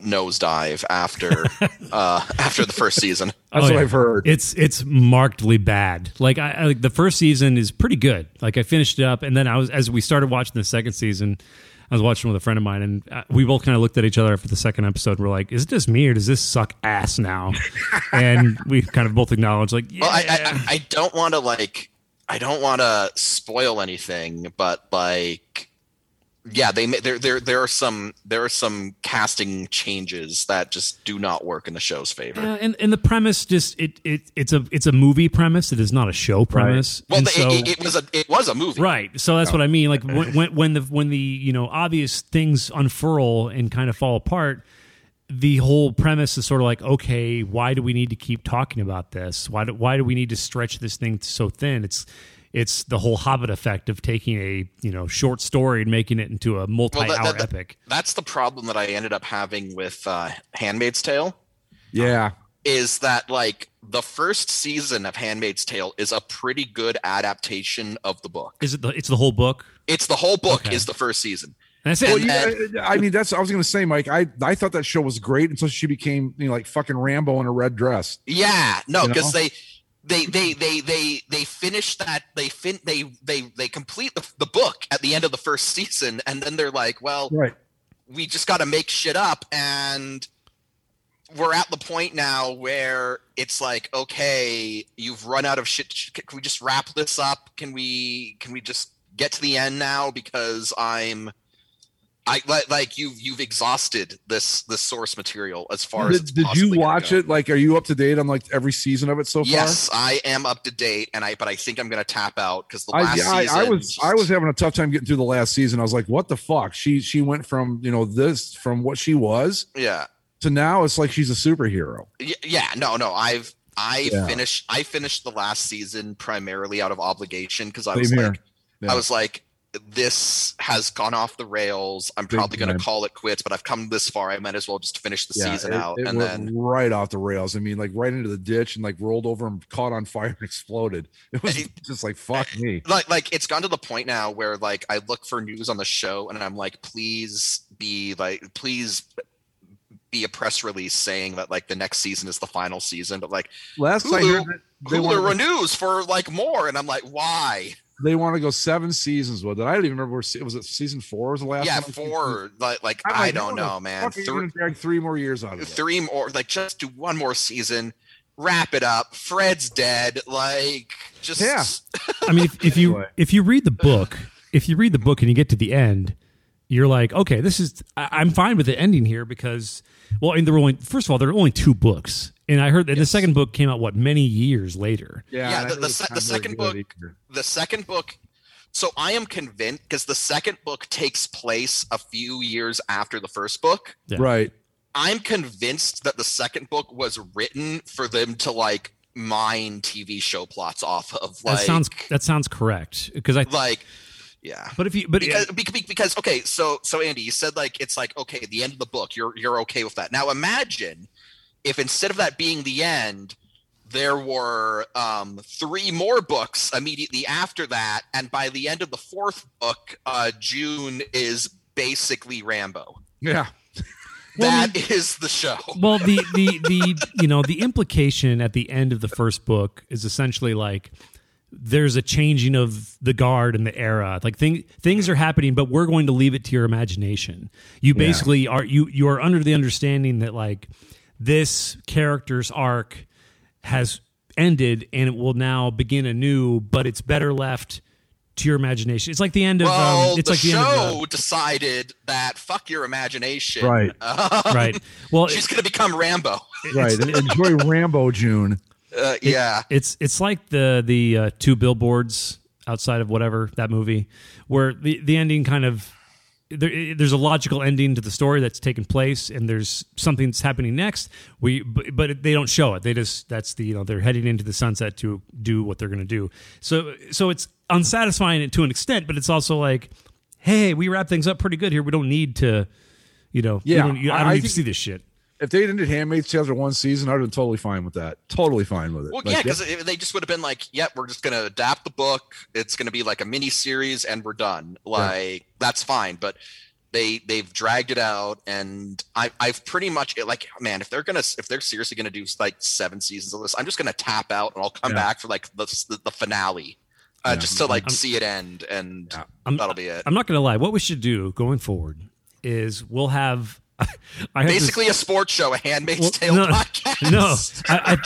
nosedive after uh, after the first season. that's Oh, what yeah. I've heard. It's it's markedly bad. Like I, I like the first season is pretty good. Like I finished it up, and then I was as we started watching the second season, I was watching with a friend of mine, and uh, we both kind of looked at each other after the second episode. We're like, "Is it just me, or does this suck ass now?" and we kind of both acknowledged, like, "Yeah." Well, I, I, I don't want to like I don't want to spoil anything, but like yeah, they there there there are some there are some casting changes that just do not work in the show's favor. Yeah, and and the premise just it, it it's a it's a movie premise. It is not a show premise. Well, the, so- it, it was a it was a movie. Right. So that's oh. what I mean. Like when, when when the when the you know obvious things unfurl and kind of fall apart, the whole premise is sort of like, okay, why do we need to keep talking about this? Why do why do we need to stretch this thing so thin? It's it's the whole Hobbit effect of taking a you know short story and making it into a multi-hour Well, that- that- epic. That's the problem that I ended up having with uh, Handmaid's Tale. yeah, is that like the first season of Handmaid's Tale is a pretty good adaptation of the book. Is it the it's the whole book? It's the whole book Okay. is the first season. And that's it. Well, And- yeah, I mean, that's I was going to say, Mike. I I thought that show was great until she became you know like fucking Rambo in a red dress. Yeah, no, You know? because they they they they they they finish that they fin they they they complete the, the book at the end of the first season, and then they're like, well, Right. we just got to make shit up and we're at the point now where it's like okay you've run out of shit can we just wrap this up can we can we just get to the end now because i'm i like like you've you've exhausted this this source material as far as Did, it's did you watch it? Like, are you up to date on like every season of it so far? yes i am up to date and i but i think i'm gonna tap out because the I, last I, season I was I was having a tough time getting through the last season. I was like, what the fuck? She she went from you know this from what she was yeah to now it's like she's a superhero. Y- yeah no no i've i Yeah. finished i finished the last season primarily out of obligation because i Same was here. like Yeah. i was like this has gone off the rails. I'm Big probably going to call it quits, but I've come this far. I might as well just finish the Yeah, season it, out it and then right off the rails. I mean, like right into the ditch and like rolled over and caught on fire and exploded. It was just like fuck me. like like it's gone to the point now where like I look for news on the show and I'm like, please be like, please be a press release saying that like the next season is the final season, but like Last I Hulu, heard, that they Hulu renews for like more, and I'm like, why? They want to go seven seasons with it. I don't even remember. Where, se- was it season four? Was the last? yeah, one? four. Like like I'm I don't how know, man. fuck are you Three, drag three more years on. of it. three more, like just do one more season, wrap it up. Fred's dead. Like just Yeah. I mean, if, if you if you read the book, if you read the book and you get to the end, you're like, okay, this is. I, I'm fine with the ending here because, well, and there were only first of all, there are only two books, and I heard that the second book came out what many years later. Yeah, Yeah, the- the se- the second book- either. the second book so i am convinced because the second book takes place a few years after the first book Yeah. Right. i'm convinced that the second book was written for them to like mine tv show plots off of That sounds that sounds correct because I. like yeah But if you but because, because because okay so so andy you said like it's like okay the end of the book you're you're okay with that now imagine if instead of that being the end there were um, three more books immediately after that and by the end of the fourth book uh, june is basically rambo. Yeah. That is the show. Well the the the you know the implication at the end of the first book is essentially like there's a changing of the guard and the era. Like thing, things are happening but we're going to leave it to your imagination. You basically are you you are under the understanding that like this character's arc has ended and it will now begin anew but it's better left to your imagination it's like the end of well um, it's the like the show end decided that fuck your imagination Right. of the, right well she's gonna become rambo Right. Enjoy Rambo June. uh, yeah It's it's like the the uh, two billboards outside of whatever that movie, where the the ending kind of there, there's a logical ending to the story that's taken place, and there's something that's happening next. We but, but they don't show it. They just that's the you know they're heading into the sunset to do what they're going to do. So so it's unsatisfying to an extent, but it's also like, hey, we wrap things up pretty good here. We don't need to, you know, Yeah, don't- you- I I- don't I need to see this shit. If they ended Handmaid's Tale after one season, I'd have been totally fine with that. Totally fine with it. Well, Like, yeah, because they just would have been like, "Yep, we're just going to adapt the book. It's going to be like a mini series, and we're done." Like that's fine, but they they've dragged it out, and I I've pretty much like, man, if they're gonna if they're seriously going to do like seven seasons of this, I'm just going to tap out, and I'll come Yeah. back for like the the, the finale, uh, Yeah. just to like see it end, and I'm- that'll be it. I'm not going to lie. What we should do going forward is we'll have. I have this- Basically, a sports show, a Handmaid's Well, Tale no, podcast. No, I,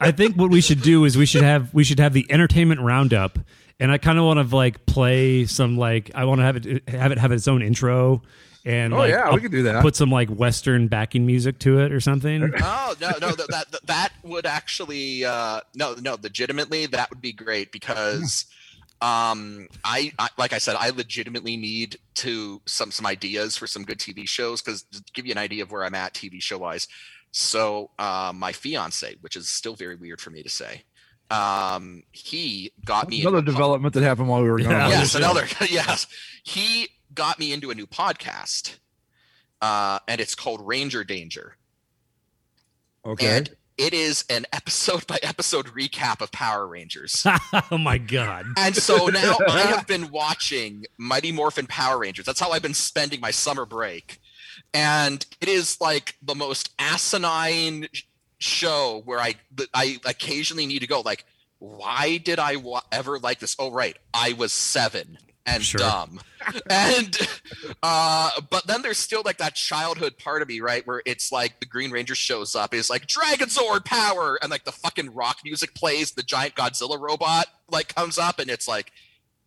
I, I think what we should do is we should have we should have the entertainment roundup, and I kind of want to like play some like I want to have it have it have its own intro, and Oh, like, yeah, we I'll could do that. Put some like Western backing music to it or something. Oh no, no, that that, that would actually uh, no, no, legitimately that would be great because um, I, I like I said, I legitimately need to some some ideas for some good TV shows because to give you an idea of where I'm at TV show wise. So uh, my fiance, which is still very weird for me to say, um, he got me Another into a po- development that happened while we were gone. Yeah. yes, another yes. He got me into a new podcast, uh, and it's called Ranger Danger. Okay. And it is an episode by episode recap of Power Rangers. oh my god! and so now I have been watching Mighty Morphin Power Rangers. That's how I've been spending my summer break. And it is like the most asinine show where I I occasionally need to go like why did I wa- ever like this? Oh right, I was 7 and Sure. dumb. and uh but then there's still like that childhood part of me, right, where it's like the Green Ranger shows up, is like Dragon Zord power, and like the fucking rock music plays, the giant Godzilla robot like comes up, and it's like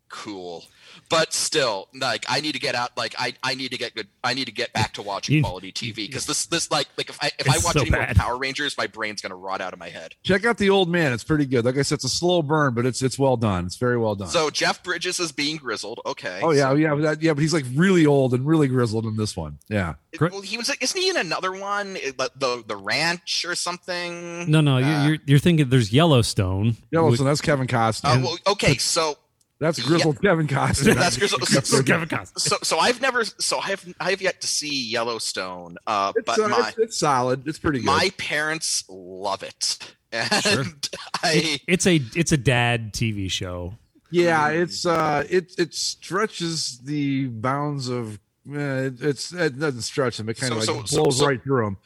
cool. But still, like I need to get out. Like I, I need to get good. I need to get back to watching You- quality TV because this, this, like, like if I, if I watch so any more. Power Rangers, my brain's gonna rot out of my head. Check out the old man. It's pretty good. Like I said, it's a slow burn, but it's it's well done. It's very well done. So Jeff Bridges is being grizzled. Okay. oh yeah, yeah, but that, yeah. But he's like really old and really grizzled in this one. Yeah. So- well, he was. Isn't he in another one? It- The the, the ranch or something? No, no, Uh, you're, you're you're thinking there's Yellowstone. yellowstone which- that's Kevin Costner. Uh, well, okay, so That's grizzled Kevin Costner. That's grizzled. So, so, Kevin Costner. so, so I've never, so I've, I've yet to see Yellowstone. Uh, It's, but uh, my it's, it's solid. It's pretty good. my parents love it, and I It's a it's a dad TV show. yeah, it's uh, it it stretches the bounds of. Uh, it, it's it doesn't stretch them. It kind So- of like so- so- blows so- right through them.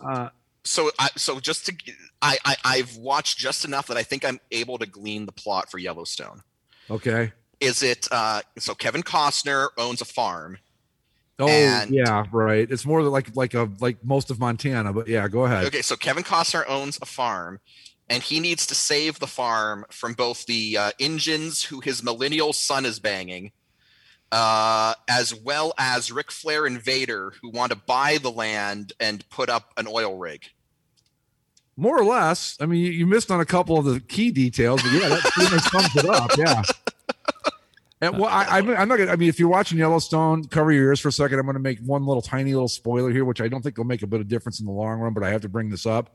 Uh, so I so just to I, I I've watched just enough that I think I'm able to glean the plot for Yellowstone. Okay. Is it uh so Kevin Costner owns a farm. Oh And- yeah, right. It's more like like a like most of Montana, but yeah, go ahead. Okay, so Kevin Costner owns a farm and he needs to save the farm from both the uh, Indians who his millennial son is banging uh, as well as Ric Flair and Vader who want to buy the land and put up an oil rig. More or less. I mean, you, you missed on a couple of the key details, but yeah, that pretty much sums it up. Yeah. And well, I, I'm, I'm not gonna. I mean, if you're watching Yellowstone, cover your ears for a second. I'm going to make one little tiny little spoiler here, which I don't think will make a bit of difference in the long run, but I have to bring this up.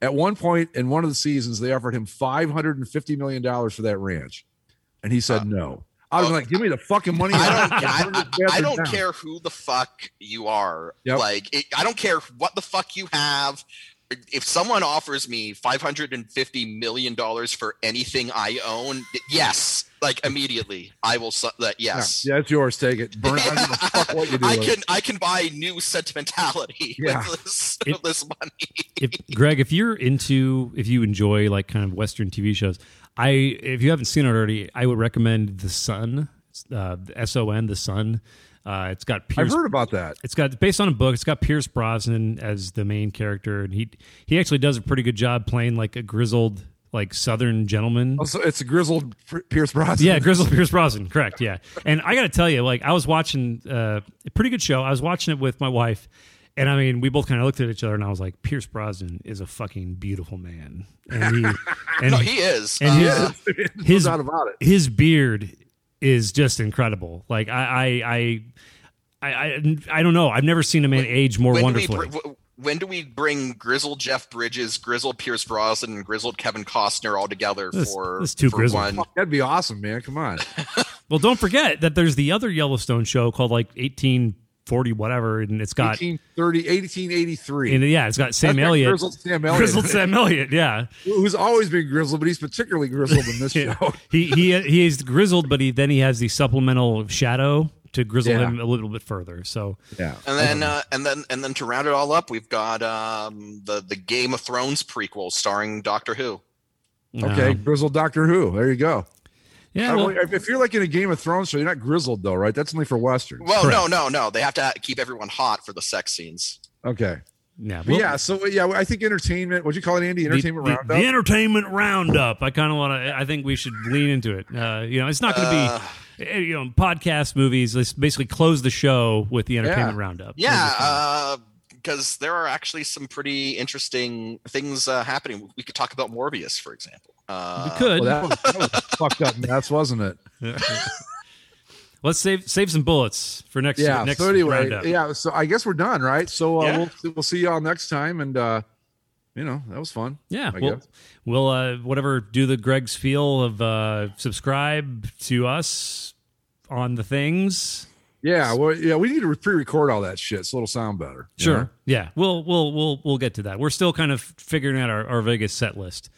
At one point in one of the seasons, they offered him 550 million dollars for that ranch, and he said uh, no. I was oh. like, "Give me the fucking money!" I don't, I, I- I don't care who the fuck you are. Yep. Like, it, I don't care what the fuck you have. If someone offers me five hundred and fifty million dollars for anything I own, yes, like immediately, I will. su- That yes, Yeah, it's yours. Take it. Burn. I don't give a fuck what you do. I can. I can buy new sentimentality Yeah. with this, It- this money. if Greg, if you're into, if you enjoy like kind of Western TV shows, I, if you haven't seen it already, I would recommend The Son, uh, the S O N, The Son. Uh, it's got I've Pierce. heard about that. It's got based on a book. It's got Pierce Brosnan as the main character, and he he actually does a pretty good job playing like a grizzled like Southern gentleman. Also, it's a grizzled Pierce Brosnan. Yeah, Grizzled Pierce Brosnan, correct. Yeah, and I got to tell you, like I was watching uh, a pretty good show. I was watching it with my wife, and I mean, we both kind of looked at each other, and I was like, Pierce Brosnan is a fucking beautiful man, and he, and No, he is. and Uh, his no his doubt about it. his beard is just incredible. Like I I I I, I, I don't know. I've never seen a man age more when wonderfully. Do we, br- when do we bring grizzled Jeff Bridges, grizzled Pierce Brosnan, and grizzled Kevin Costner all together This- for, this too for grizzled. one? Fuck, that'd be awesome, man. Come on. Well, don't forget that there's the other Yellowstone show called like 1840 whatever, and it's got 1830, 1883. and yeah, it's got Sam That's Elliott, Grizzled Sam Elliott. Grizzled Sam Elliott, yeah. Who's always been grizzled, but he's particularly grizzled in this show. he he he is grizzled, but he then he has the supplemental shadow to grizzle Yeah. him a little bit further. So Yeah. And then, uh, and then, and then to round it all up, we've got um, the the Game of Thrones prequel starring Doctor Who. Okay, um, grizzled Doctor Who. There you go. Yeah, well, don't- if you're like in a Game of Thrones show, you're not grizzled though, right? That's only for westerns. Well, Correct. no, no, no. They have to keep everyone hot for the sex scenes. Okay. yeah, But well, yeah, so yeah, I think entertainment. What'd you call it, Andy? Entertainment the- roundup. the entertainment roundup. I kind of want to. I think we should lean into it. Uh, you know, it's not going to Uh, be you know podcast movies. Let's basically close the show with the entertainment Yeah. roundup. Yeah, because there are actually some pretty interesting things uh, happening. We could talk about Morbius, for example. Uh, we could. well, that was, that was a fucked up mess, wasn't it? Let's save save some bullets for next. Yeah. next so anyway, roundup. yeah. So I guess we're done, right? So uh, Yeah. we'll we'll see y'all next time, and uh, you know that was fun. Yeah, I we'll, guess. we'll uh, whatever do the Greg's feel of uh, subscribe to us on the things. Yeah, well, yeah, we need to pre-record all that shit so it'll sound better. you Sure. know? Yeah, we'll we'll we'll we'll get to that. We're still kind of figuring out our, our Vegas set list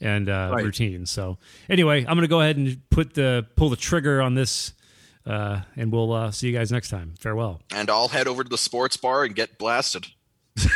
and uh, Right. routine. So anyway, I'm going to go ahead and put the pull the trigger on this, uh, and we'll uh, see you guys next time. Farewell. and I'll head over to the sports bar and get blasted.